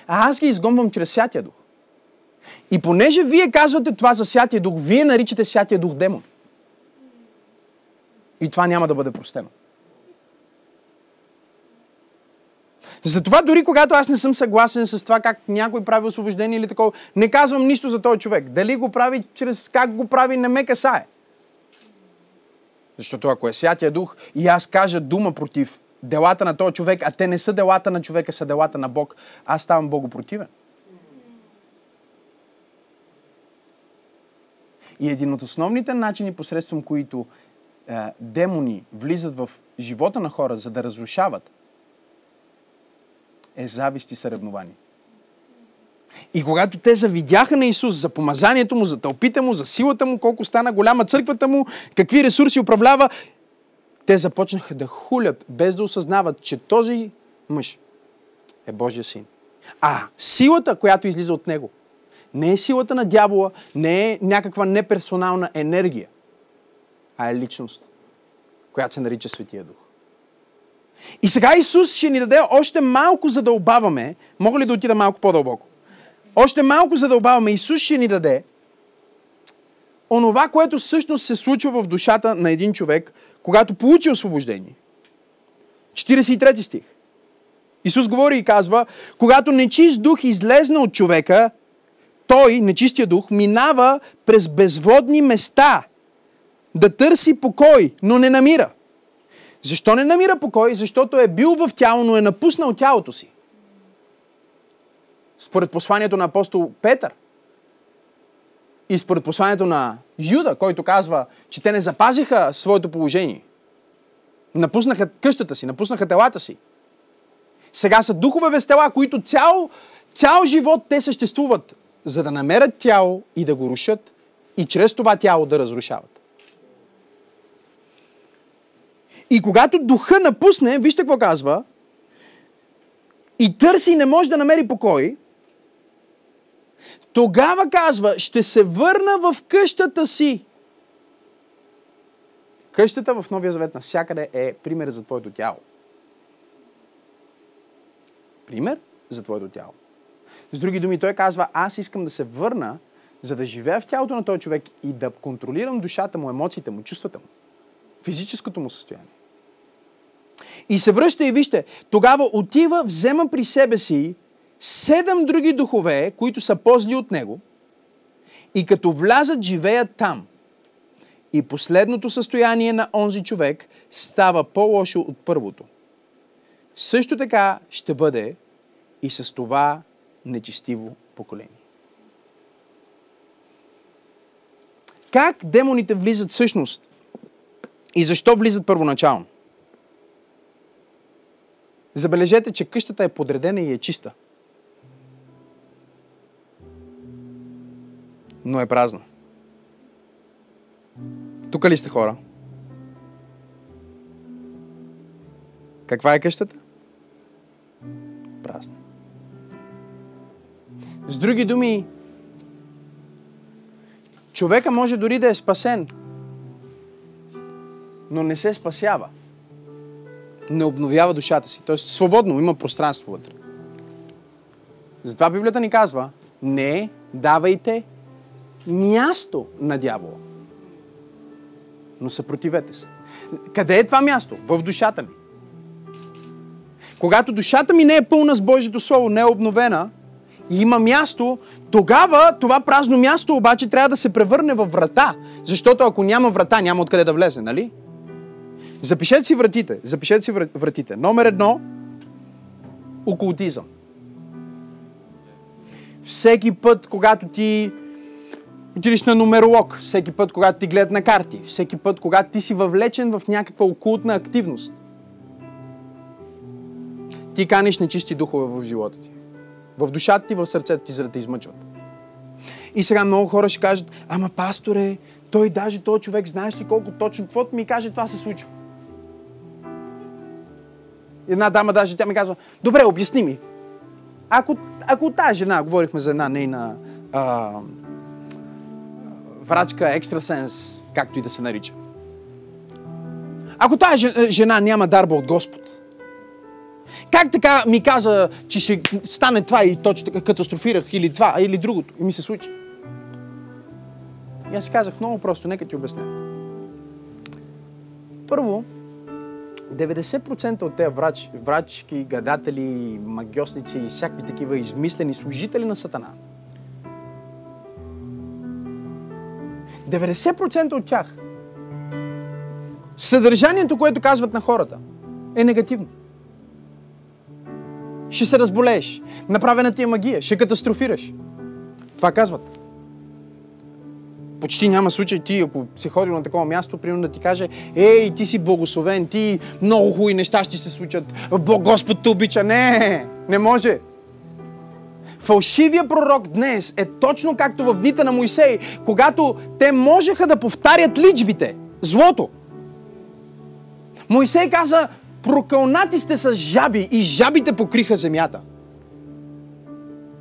А аз ги изгонвам чрез Святия Дух. И понеже вие казвате това за Святия Дух, вие наричате Святия Дух демон. И това няма да бъде простено. Затова дори когато аз не съм съгласен с това как някой прави освобождение или такова, не казвам нищо за този човек. Дали го прави, чрез как го прави, не ме касае. Защото ако е Святия Дух и аз кажа дума против делата на този човек, а те не са делата на човека, са делата на Бог, аз ставам богопротивен. И един от основните начини, посредством които е, демони влизат в живота на хора, за да разрушават, е завист и съревнование. И когато те завидяха на Исус за помазанието му, за тълпите му, за силата му, колко стана голяма църквата му, какви ресурси управлява, те започнаха да хулят, без да осъзнават, че този мъж е Божия син. А силата, която излиза от него, не е силата на дявола, не е някаква неперсонална енергия, а е личност, която се нарича Светия Дух. И сега Исус ще ни даде още малко задълбаваме. Мога ли да отида малко по-дълбоко? Още малко задълбаваме. Исус ще ни даде онова, което всъщност се случва в душата на един човек, когато получи освобождение. 43 стих. Исус говори и казва, когато нечист дух излезна от човека, той, нечистия дух, минава през безводни места да търси покой, но не намира. Защо не намира покой? Защото е бил в тяло, но е напуснал тялото си. Според посланието на апостол Петър и според посланието на Юда, който казва, че те не запазиха своето положение. Напуснаха къщата си, напуснаха телата си. Сега са духове без тела, които цял, цял живот те съществуват, за да намерят тяло и да го рушат и чрез това тяло да разрушават. И когато духа напусне, вижте какво казва, и търси и не може да намери покой, тогава казва, ще се върна в къщата си. Къщата в Новия Завет навсякъде е пример за твоето тяло. Пример за твоето тяло. С други думи, той казва, аз искам да се върна, за да живея в тялото на този човек и да контролирам душата му, емоциите му, чувствата му, физическото му състояние. И се връща и вижте, тогава отива, взема при себе си седем други духове, които са по-зли от него, и като влязат, живеят там. И последното състояние на онзи човек става по-лошо от първото. Също така ще бъде и с това нечестиво поколение. Как демоните влизат всъщност? И защо влизат първоначално? Забележете, че къщата е подредена и е чиста. Но е празна. Тук ли сте хора? Каква е къщата? Празна. С други думи, човека може дори да е спасен, но не се спасява не обновява душата си. Тоест свободно, има пространство вътре. Затова Библията ни казва, не давайте място на дявола. Но съпротивете се. Къде е това място? В душата ми. Когато душата ми не е пълна с Божието Слово, не е обновена и има място, тогава това празно място обаче трябва да се превърне в врата. Защото ако няма врата, няма откъде да влезе, нали? Запишете си вратите. Запишете си вратите. Номер едно окултизъм. Всеки път, когато ти отидеш на нумеролог, всеки път, когато ти гледат на карти, всеки път, когато ти си въвлечен в някаква окултна активност, ти каниш нечисти духове в живота ти. В душата ти, в сърцето ти, за да те измъчват. И сега много хора ще кажат, ама пасторе, той даже този човек, знаеш ли колко точно, каквото ми каже, това се случва. Една дама даже, тя ми казва, добре, обясни ми. Ако, ако тази жена, говорихме за една нейна а, врачка, екстрасенс, както и да се нарича. Ако тази жена няма дарба от Господ, как така ми каза, че ще стане това и то, че катастрофирах или това, или другото и ми се случи? И аз си казах много просто, нека ти обясня. Първо, 90% от тези врач, врачки, гадатели, магиосници и всякакви такива измислени служители на Сатана. 90% от тях съдържанието, което казват на хората, е негативно. Ще се разболееш. Направена ти е магия. Ще катастрофираш. Това казват. Почти няма случай ти, ако си ходил на такова място, примерно да ти каже, ей, ти си благословен, ти много хубави неща ще се случат, Бог Господ те обича. Не, не може. Фалшивия пророк днес е точно както в дните на Моисей, когато те можеха да повтарят личбите, злото. Моисей каза, прокълнати сте с жаби и жабите покриха земята.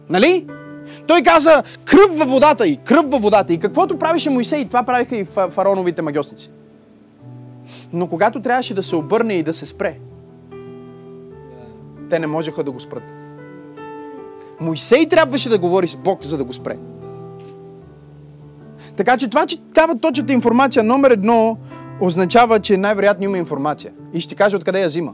Нали? Той каза кръв във водата и кръв във водата. И каквото правише Моисей, това правиха и фароновите магиосници. Но когато трябваше да се обърне и да се спре, те не можеха да го спрат. Моисей трябваше да говори с Бог, за да го спре. Така че това, че дава точната информация номер едно, означава, че най-вероятно има информация. И ще кажа откъде я взима.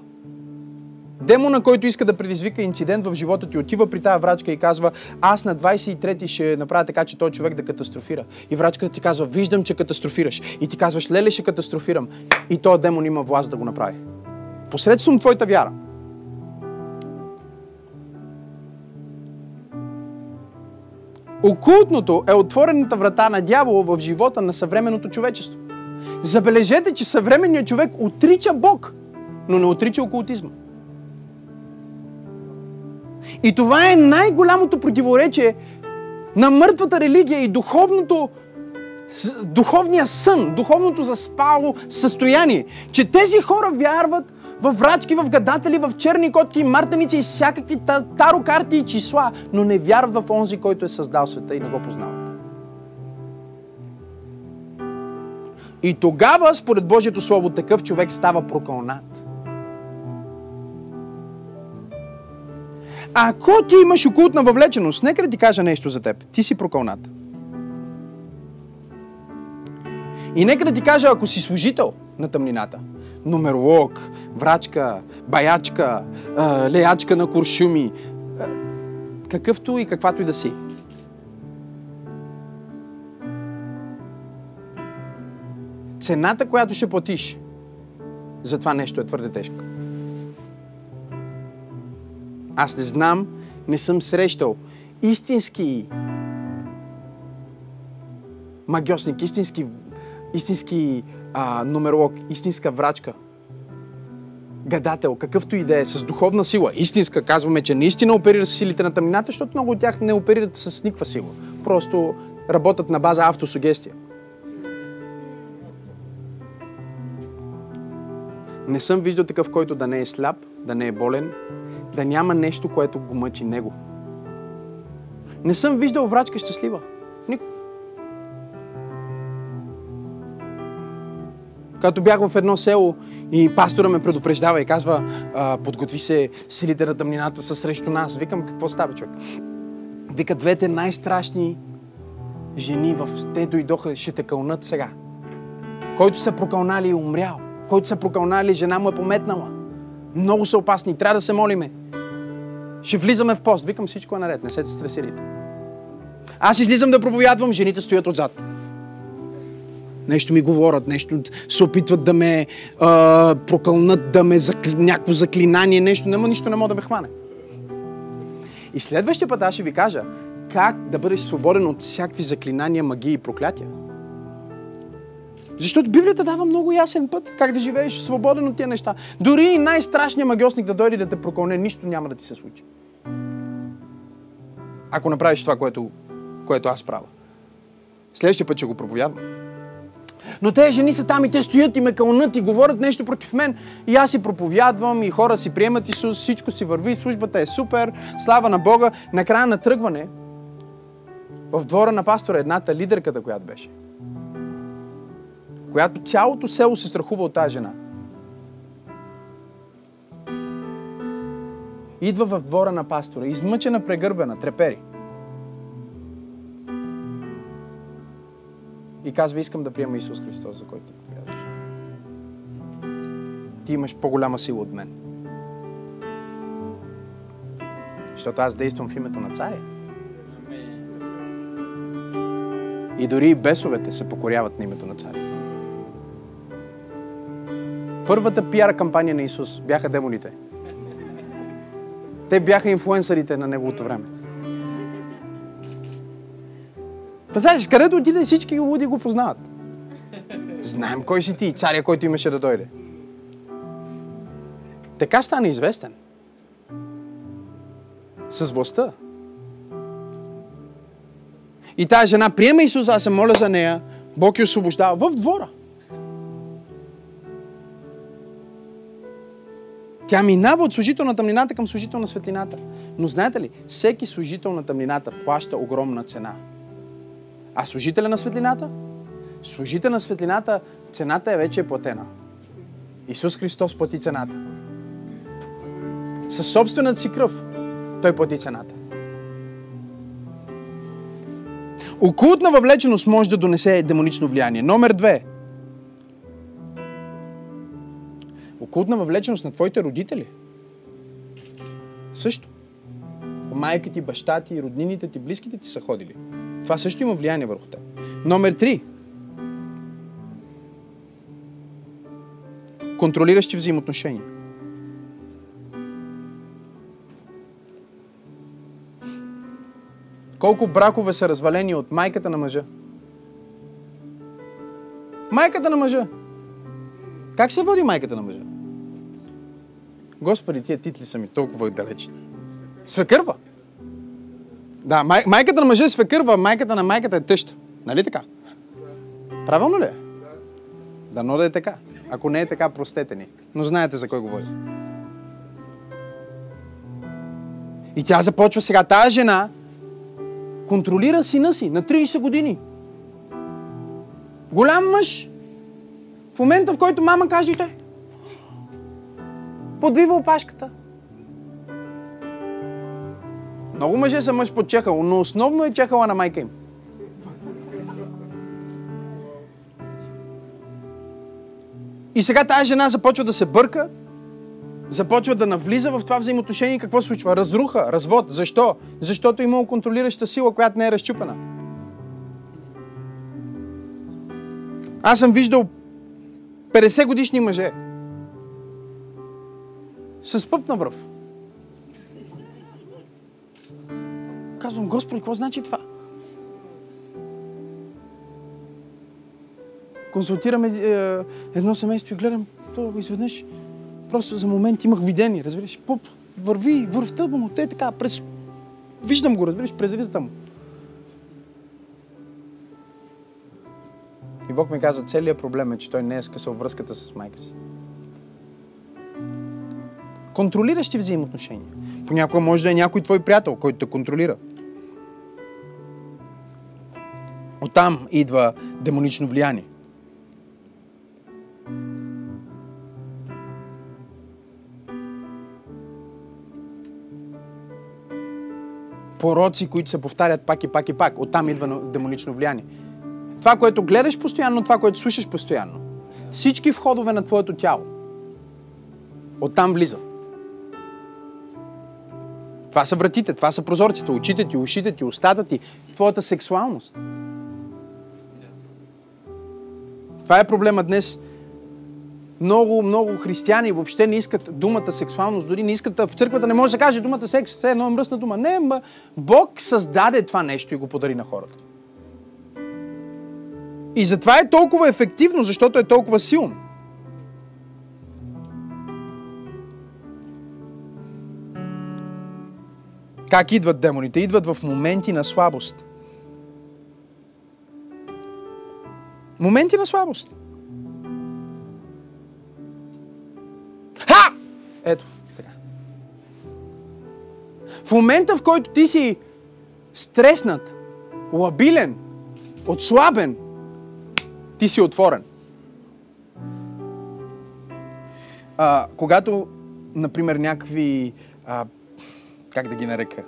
Демона, който иска да предизвика инцидент в живота ти, отива при тази врачка и казва, аз на 23-ти ще направя така, че той човек да катастрофира. И врачката ти казва, виждам, че катастрофираш. И ти казваш, леле, ще катастрофирам. И този демон има власт да го направи. Посредством твоята вяра. Окултното е отворената врата на дявола в живота на съвременното човечество. Забележете, че съвременният човек отрича Бог, но не отрича окултизма. И това е най-голямото противоречие на мъртвата религия и духовното, духовния сън, духовното заспало състояние. Че тези хора вярват в врачки, в гадатели, в черни котки, мартеници и всякакви тарокарти и числа, но не вярват в онзи, който е създал света и не го познават. И тогава, според Божието Слово, такъв човек става прокълнат. Ако ти имаш окултна въвлеченост, нека да ти кажа нещо за теб. Ти си прокълнат. И нека да ти кажа, ако си служител на тъмнината, нумеролог, врачка, баячка, леячка на куршуми, какъвто и каквато и да си. Цената, която ще платиш за това нещо е твърде тежка. Аз не знам, не съм срещал истински магиосник, истински, истински а, нумеролог, истинска врачка, гадател, какъвто и да е, с духовна сила. Истинска, казваме, че наистина оперира с силите на тъмнината, защото много от тях не оперират с никаква сила. Просто работят на база автосугестия. Не съм виждал такъв, който да не е сляп, да не е болен, да няма нещо, което го мъчи него. Не съм виждал врачка щастлива. Никой. Когато бях в едно село и пастора ме предупреждава и казва, подготви се, силите на тъмнината са срещу нас. Викам, какво става, човек? Вика, двете най-страшни жени в те дойдоха, ще те кълнат сега. Който са прокълнали и умрял. Който са прокълнали, жена му е пометнала. Много са опасни, трябва да се молиме. Ще влизаме в пост. Викам, всичко е наред, не се стресирайте. Аз излизам да проповядвам, жените стоят отзад. Нещо ми говорят, нещо се опитват да ме а, прокълнат, да ме закли... някакво заклинание, нещо. Нема, нищо не мога да ме хване. И следващия път аз ще ви кажа как да бъдеш свободен от всякакви заклинания, магии и проклятия. Защото Библията дава много ясен път как да живееш свободен от тия неща. Дори и най-страшният магиосник да дойде да те прокълне, нищо няма да ти се случи. Ако направиш това, което, което аз правя. Следващия път ще го проповядвам. Но те жени са там и те стоят и ме кълнат и говорят нещо против мен. И аз си проповядвам и хора си приемат Исус, всичко си върви, службата е супер, слава на Бога. Накрая на тръгване, в двора на пастора едната лидерката, която беше, която цялото село се страхува от тази жена. Идва в двора на пастора, измъчена, прегърбена, трепери. И казва, искам да приема Исус Христос, за който ти проповядваш. Ти имаш по-голяма сила от мен. Защото аз действам в името на царя. И дори и бесовете се покоряват на името на царя. Първата пиар кампания на Исус бяха демоните. Те бяха инфлуенсърите на неговото време. Знаеш, където отиде, всички луди го познават. Знаем кой си ти, царя, който имаше да дойде. Така стана известен. С властта. И тази жена приема Исус, аз се моля за нея, Бог я освобождава в двора. Тя минава от служител на тъмнината към служител на светлината. Но знаете ли, всеки служител на тъмнината плаща огромна цена. А служителя на светлината? Служител на светлината, цената е вече платена. Исус Христос плати цената. Със собствената си кръв той плати цената. Окултна въвлеченост може да донесе демонично влияние. Номер две. Окултна въвлеченост на твоите родители. Също. Майка ти, баща ти, роднините ти, близките ти са ходили. Това също има влияние върху теб. Номер три. Контролиращи взаимоотношения. Колко бракове са развалени от майката на мъжа? Майката на мъжа. Как се води майката на мъжа? Господи, тия титли са ми толкова далечни. Свекърва. Да, май, майката на мъжа е свекърва, майката на майката е тъща. Нали така? Правилно ли е? Дано да е така. Ако не е така, простете ни. Но знаете за кой говори. И тя започва сега. Тая жена контролира сина си на 30 години. Голям мъж. В момента, в който мама каже, подвива опашката. Много мъже са мъж под чехъл, но основно е чехала на майка им. И сега тази жена започва да се бърка, започва да навлиза в това взаимоотношение. Какво случва? Разруха, развод. Защо? Защото е имало контролираща сила, която не е разчупена. Аз съм виждал 50 годишни мъже с пъп на връв. Казвам, Господи, какво значи това? Консултираме е, едно семейство и гледам, то изведнъж просто за момент имах видение, разбираш, пуп, върви, вървта му, те така, през... виждам го, разбираш, през ризата му. И Бог ми каза, целият проблем е, че той не е скъсал връзката с майка си. Контролиращи взаимоотношения. Понякога може да е някой твой приятел, който те контролира. Оттам идва демонично влияние. Пороци, които се повтарят пак и пак и пак. Оттам идва демонично влияние. Това, което гледаш постоянно, това, което слушаш постоянно. Всички входове на твоето тяло. Оттам влиза. Това са вратите, това са прозорците, очите ти, ушите ти, устата ти, твоята сексуалност. Това е проблема днес. Много, много християни въобще не искат думата сексуалност, дори не искат в църквата не може да каже думата секс, все едно е мръсна дума. Не, ма, Бог създаде това нещо и го подари на хората. И затова е толкова ефективно, защото е толкова силно. Как идват демоните? Идват в моменти на слабост. Моменти на слабост. Ха! Ето, така. В момента, в който ти си стреснат, лабилен, отслабен, ти си отворен. А, когато, например, някакви, а, как да ги нарека,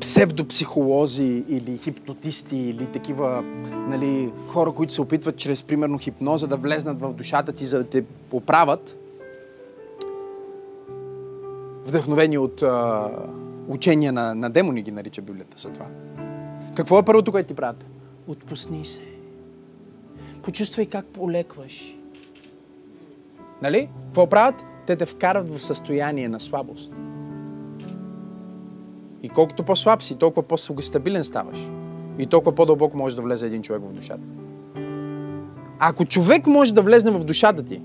псевдопсихолози или хипнотисти или такива нали, хора, които се опитват чрез, примерно, хипноза да влезнат в душата ти, за да те поправят, вдъхновени от а, учения на, на демони, ги нарича Библията за това. Какво е първото, което ти правят? Отпусни се. Почувствай как полекваш. Нали? Какво правят? Те те вкарат в състояние на слабост. И колкото по-слаб си, толкова по-стабилен ставаш. И толкова по-дълбоко може да влезе един човек в душата. Ако човек може да влезне в душата ти,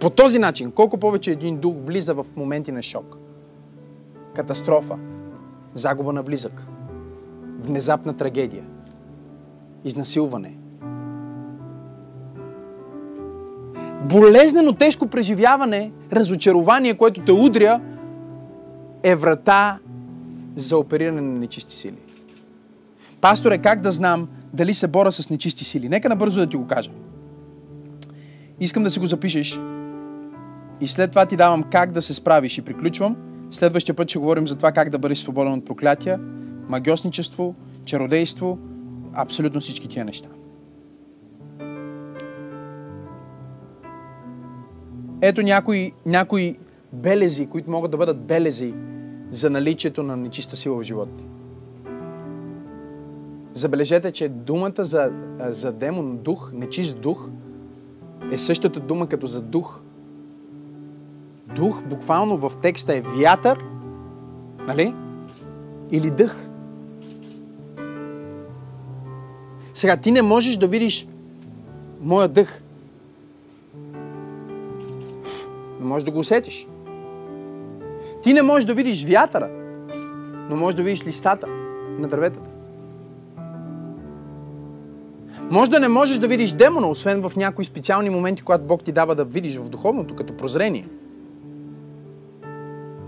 по този начин, колко повече един дух влиза в моменти на шок, катастрофа, загуба на близък, внезапна трагедия, изнасилване, болезнено тежко преживяване, разочарование, което те удря, е врата за опериране на нечисти сили. Пасторе, как да знам дали се бора с нечисти сили? Нека набързо да ти го кажа. Искам да си го запишеш и след това ти давам как да се справиш и приключвам. Следващия път ще говорим за това как да бъдеш свободен от проклятия, магиосничество, чародейство, абсолютно всички тия неща. Ето някои, някои белези, които могат да бъдат белези за наличието на нечиста сила в живота ти. Забележете, че думата за, за демон, дух, нечист дух, е същата дума като за дух. Дух буквално в текста е вятър, нали? Или дъх. Сега ти не можеш да видиш моя дъх. Не можеш да го усетиш. Ти не можеш да видиш вятъра, но можеш да видиш листата на дърветата. Може да не можеш да видиш демона, освен в някои специални моменти, когато Бог ти дава да видиш в духовното, като прозрение.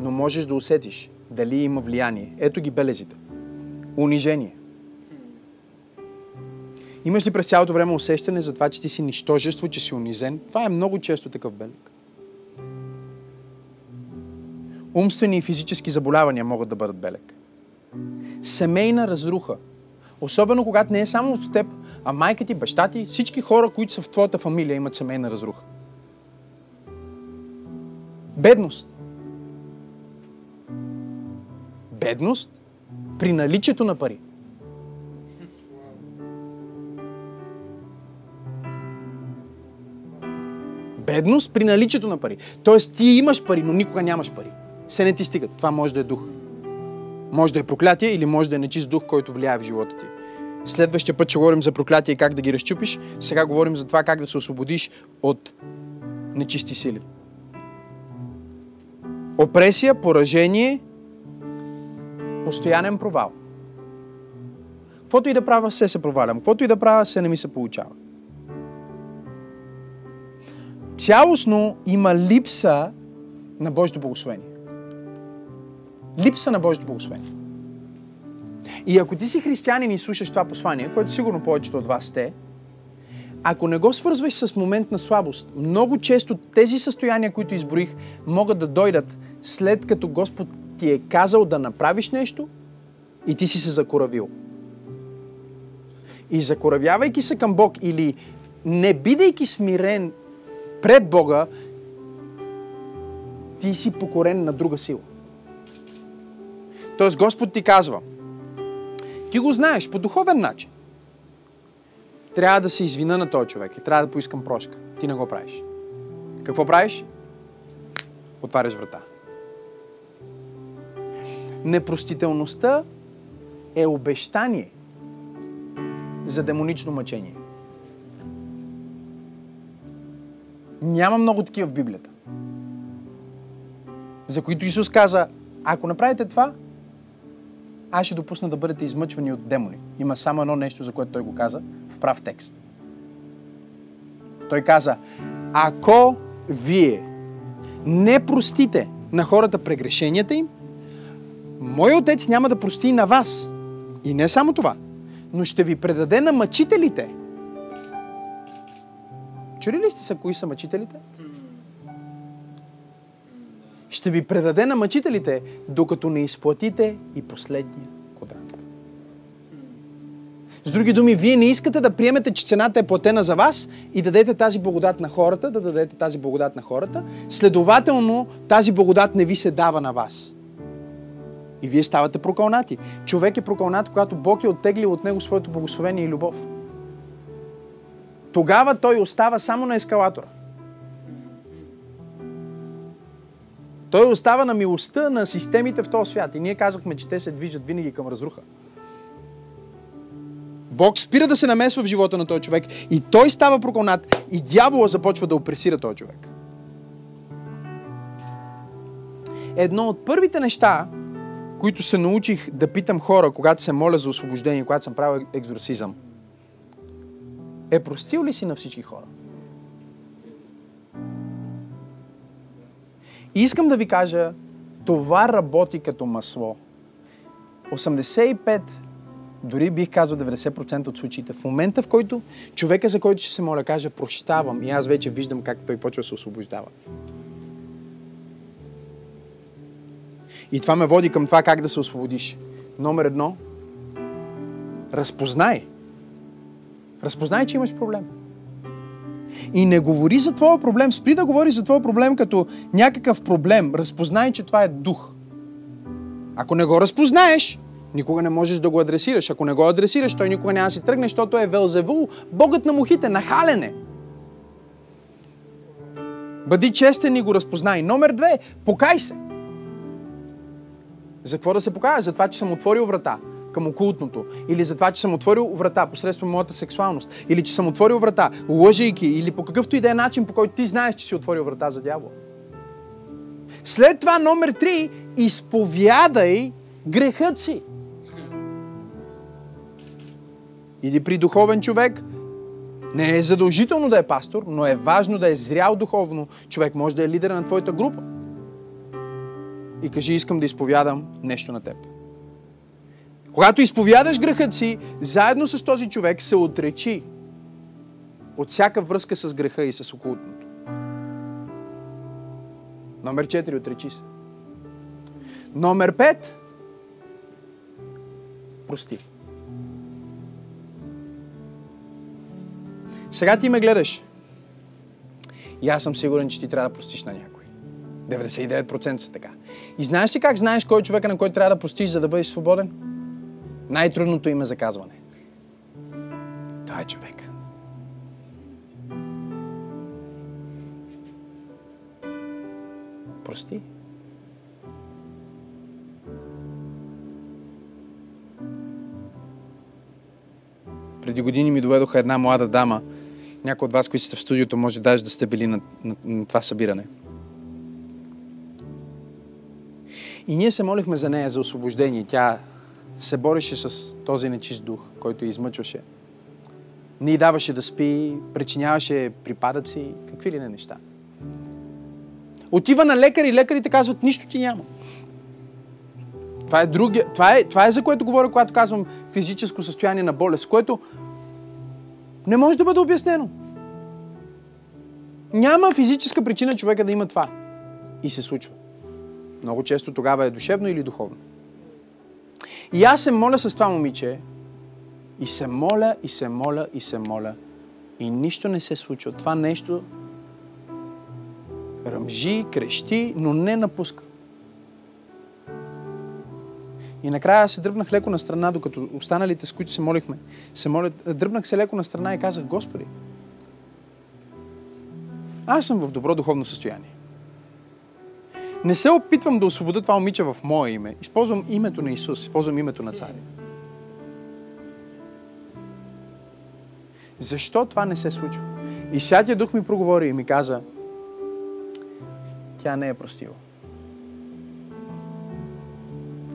Но можеш да усетиш дали има влияние. Ето ги белезите. Унижение. Имаш ли през цялото време усещане за това, че ти си нищожество, че си унизен? Това е много често такъв белег. Умствени и физически заболявания могат да бъдат белег. Семейна разруха. Особено когато не е само от теб, а майка ти, баща ти, всички хора, които са в твоята фамилия, имат семейна разруха. Бедност. Бедност при наличието на пари. Бедност при наличието на пари. Тоест ти имаш пари, но никога нямаш пари. Се не ти стигат. Това може да е дух. Може да е проклятие или може да е нечист дух, който влияе в живота ти. Следващия път ще говорим за проклятие и как да ги разчупиш. Сега говорим за това как да се освободиш от нечисти сили. Опресия, поражение, постоянен провал. Каквото и да правя, все се провалям. Каквото и да правя, все не ми се получава. Цялостно има липса на Божието благословение. Липса на Божието благословение. И ако ти си християнин и слушаш това послание, което сигурно повечето от вас сте, ако не го свързваш с момент на слабост, много често тези състояния, които изброих, могат да дойдат след като Господ ти е казал да направиш нещо и ти си се закоравил. И закоравявайки се към Бог или не бидейки смирен пред Бога, ти си покорен на друга сила. Тоест Господ ти казва, ти го знаеш по духовен начин. Трябва да се извина на този човек и трябва да поискам прошка. Ти не го правиш. Какво правиш? Отваряш врата. Непростителността е обещание за демонично мъчение. Няма много такива в Библията. За които Исус каза, ако направите това, аз ще допусна да бъдете измъчвани от демони. Има само едно нещо, за което той го каза в прав текст. Той каза, ако вие не простите на хората прегрешенията им, Мой отец няма да прости на вас. И не само това, но ще ви предаде на мъчителите. Чули ли сте са кои са мъчителите? Ще ви предаде на мъчителите, докато не изплатите и последния квадрант. С други думи, вие не искате да приемете, че цената е платена за вас и да дадете тази благодат на хората, да дадете тази благодат на хората. Следователно, тази благодат не ви се дава на вас. И вие ставате прокълнати. Човек е прокълнат, когато Бог е оттеглил от него своето благословение и любов. тогава той остава само на ескалатора. Той остава на милостта на системите в този свят. И ние казахме, че те се движат винаги към разруха. Бог спира да се намесва в живота на този човек и той става проконат и дявола започва да опресира този човек. Едно от първите неща, които се научих да питам хора, когато се моля за освобождение, когато съм правил екзорсизъм, е простил ли си на всички хора? И искам да ви кажа, това работи като масло. 85, дори бих казал 90% от случаите, в момента в който човека, за който ще се моля, каже прощавам и аз вече виждам как той почва да се освобождава. И това ме води към това как да се освободиш. Номер едно, разпознай. Разпознай, че имаш проблем. И не говори за твоя проблем, спри да говори за твоя проблем като някакъв проблем. Разпознай, че това е дух. Ако не го разпознаеш, никога не можеш да го адресираш. Ако не го адресираш, той никога няма да си тръгне, защото е Велзевул, богът на мухите, нахалене. Бъди честен и го разпознай. Номер две, покай се. За какво да се покая? За това, че съм отворил врата към окултното. Или за това, че съм отворил врата посредством моята сексуалност. Или че съм отворил врата, лъжейки. Или по какъвто и да е начин, по който ти знаеш, че си отворил врата за дявола. След това номер три, изповядай грехът си. Иди при духовен човек. Не е задължително да е пастор, но е важно да е зрял духовно. Човек може да е лидер на твоята група и кажи, искам да изповядам нещо на теб. Когато изповядаш грехът си, заедно с този човек се отречи от всяка връзка с греха и с окултното. Номер 4. Отречи се. Номер 5. Прости. Сега ти ме гледаш. И аз съм сигурен, че ти трябва да простиш на някой. 99% са така. И знаеш ли как знаеш кой е човека, на който трябва да простиш, за да бъдеш свободен? Най-трудното име за казване. Това е човека. Прости. Преди години ми доведоха една млада дама. Някой от вас, които сте в студиото, може даже да сте били на, на, на това събиране. И ние се молихме за нея, за освобождение. Тя се бореше с този нечист дух, който измъчваше. Не й даваше да спи, причиняваше припадъци, какви ли не неща. Отива на лекари и лекарите казват, нищо ти няма. Това е, други, това, е, това е за което говоря, когато казвам физическо състояние на болест, което не може да бъде обяснено. Няма физическа причина човека да има това. И се случва. Много често тогава е душевно или духовно. И аз се моля с това момиче и се моля, и се моля, и се моля. И нищо не се случва. Това нещо ръмжи, крещи, но не напуска. И накрая се дръпнах леко на страна, докато останалите, с които се молихме, се молят, дръпнах се леко на страна и казах, Господи, аз съм в добро духовно състояние. Не се опитвам да освобода това момиче в мое име. Използвам името на Исус, използвам името на царя. Защо това не се случва? И Святия Дух ми проговори и ми каза, тя не е простила.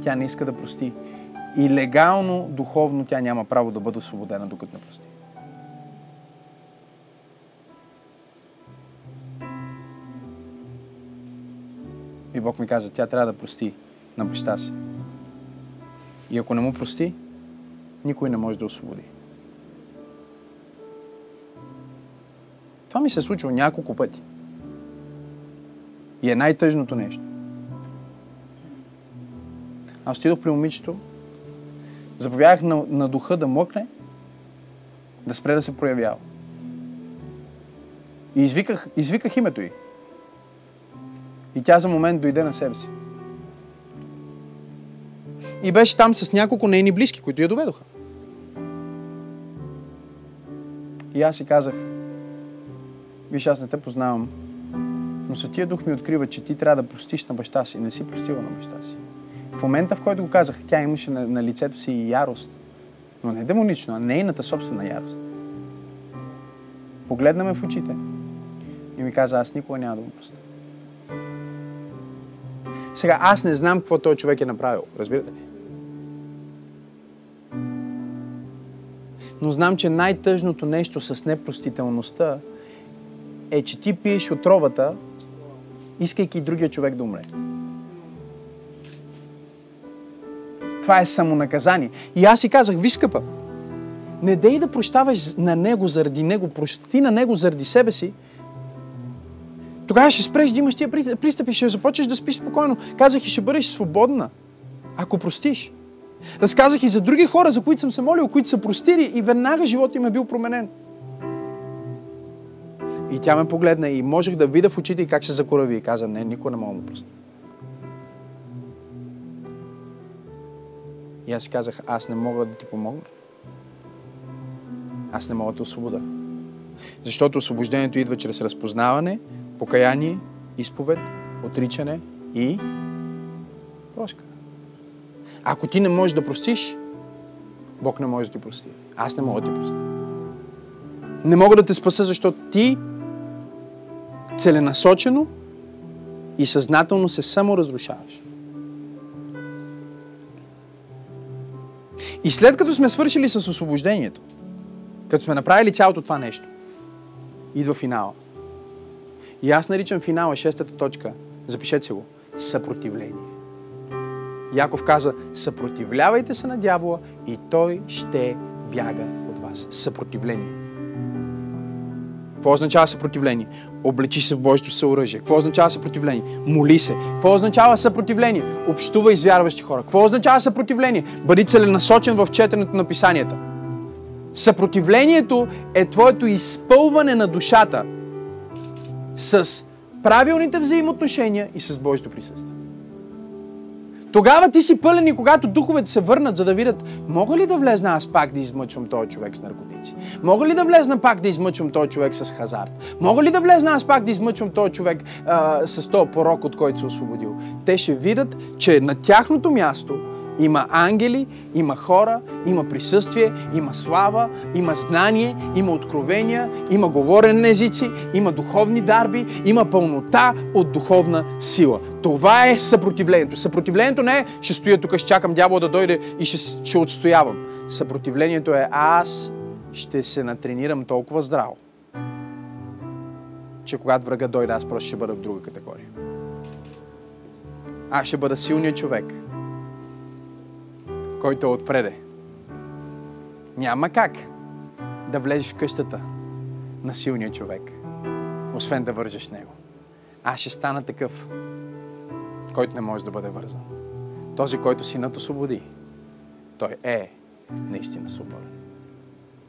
Тя не иска да прости. И легално, духовно тя няма право да бъде освободена, докато не прости. И Бог ми каза, тя трябва да прости на баща си. И ако не му прости, никой не може да освободи. Това ми се е случило няколко пъти. И е най-тъжното нещо. Аз отидох при момичето, заповядах на, на духа да мъкне, да спре да се проявява. И извиках, извиках името й. И тя за момент дойде на себе си. И беше там с няколко нейни близки, които я доведоха. И аз си казах, Виж, аз не те познавам, но Светия Дух ми открива, че ти трябва да простиш на баща си. Не си простила на баща си. В момента, в който го казах, тя имаше на, на лицето си и ярост. Но не демонично, а нейната собствена ярост. Погледна ме в очите и ми каза, аз никога няма да го простя. Сега, аз не знам какво този човек е направил. Разбирате ли? Но знам, че най-тъжното нещо с непростителността е, че ти пиеш отровата, искайки другия човек да умре. Това е самонаказание. И аз си казах, виж скъпа, не дей да прощаваш на него заради него, прости на него заради себе си, тогава ще спреш да имаш тия пристъпи, ще започнеш да спиш спокойно. Казах и ще бъдеш свободна, ако простиш. Разказах и за други хора, за които съм се молил, които са простили и веднага живота им е бил променен. И тя ме погледна и можех да видя в очите и как се закорави и каза, не, никой не мога да му прости. И аз казах, аз не мога да ти помогна. Аз не мога да освобода. Защото освобождението идва чрез разпознаване, покаяние, изповед, отричане и прошка. Ако ти не можеш да простиш, Бог не може да ти прости. Аз не мога да ти простя. Не мога да те спаса, защото ти целенасочено и съзнателно се саморазрушаваш. И след като сме свършили с освобождението, като сме направили цялото това нещо, идва финала. И аз наричам финала шестата точка. Запишете се го. Съпротивление. Яков каза, съпротивлявайте се на дявола и той ще бяга от вас. Съпротивление. Какво означава съпротивление? Облечи се в Божието съоръжие. Какво означава съпротивление? Моли се. Какво означава съпротивление? Общува с вярващи хора. Какво означава съпротивление? Бъди целенасочен в четенето на писанията. Съпротивлението е твоето изпълване на душата с правилните взаимоотношения и с Божието присъствие. Тогава ти си пълен и когато духовете се върнат, за да видят, мога ли да влезна аз пак да измъчвам този човек с наркотици? Мога ли да влезна пак да измъчвам този човек с хазарт? Мога ли да влезна аз пак да измъчвам този човек а, с този порок, от който се освободил? Те ще видят, че на тяхното място има ангели, има хора, има присъствие, има слава, има знание, има откровения, има говорене на езици, има духовни дарби, има пълнота от духовна сила. Това е съпротивлението. Съпротивлението не е, ще стоя тук, ще чакам дявола да дойде и ще, ще отстоявам. Съпротивлението е, аз ще се натренирам толкова здраво, че когато врага дойде, аз просто ще бъда в друга категория. Аз ще бъда силният човек, който е отпреде. Няма как да влезеш в къщата на силния човек, освен да вържеш него. Аз ще стана такъв, който не може да бъде вързан. Този, който синът освободи, той е наистина свободен.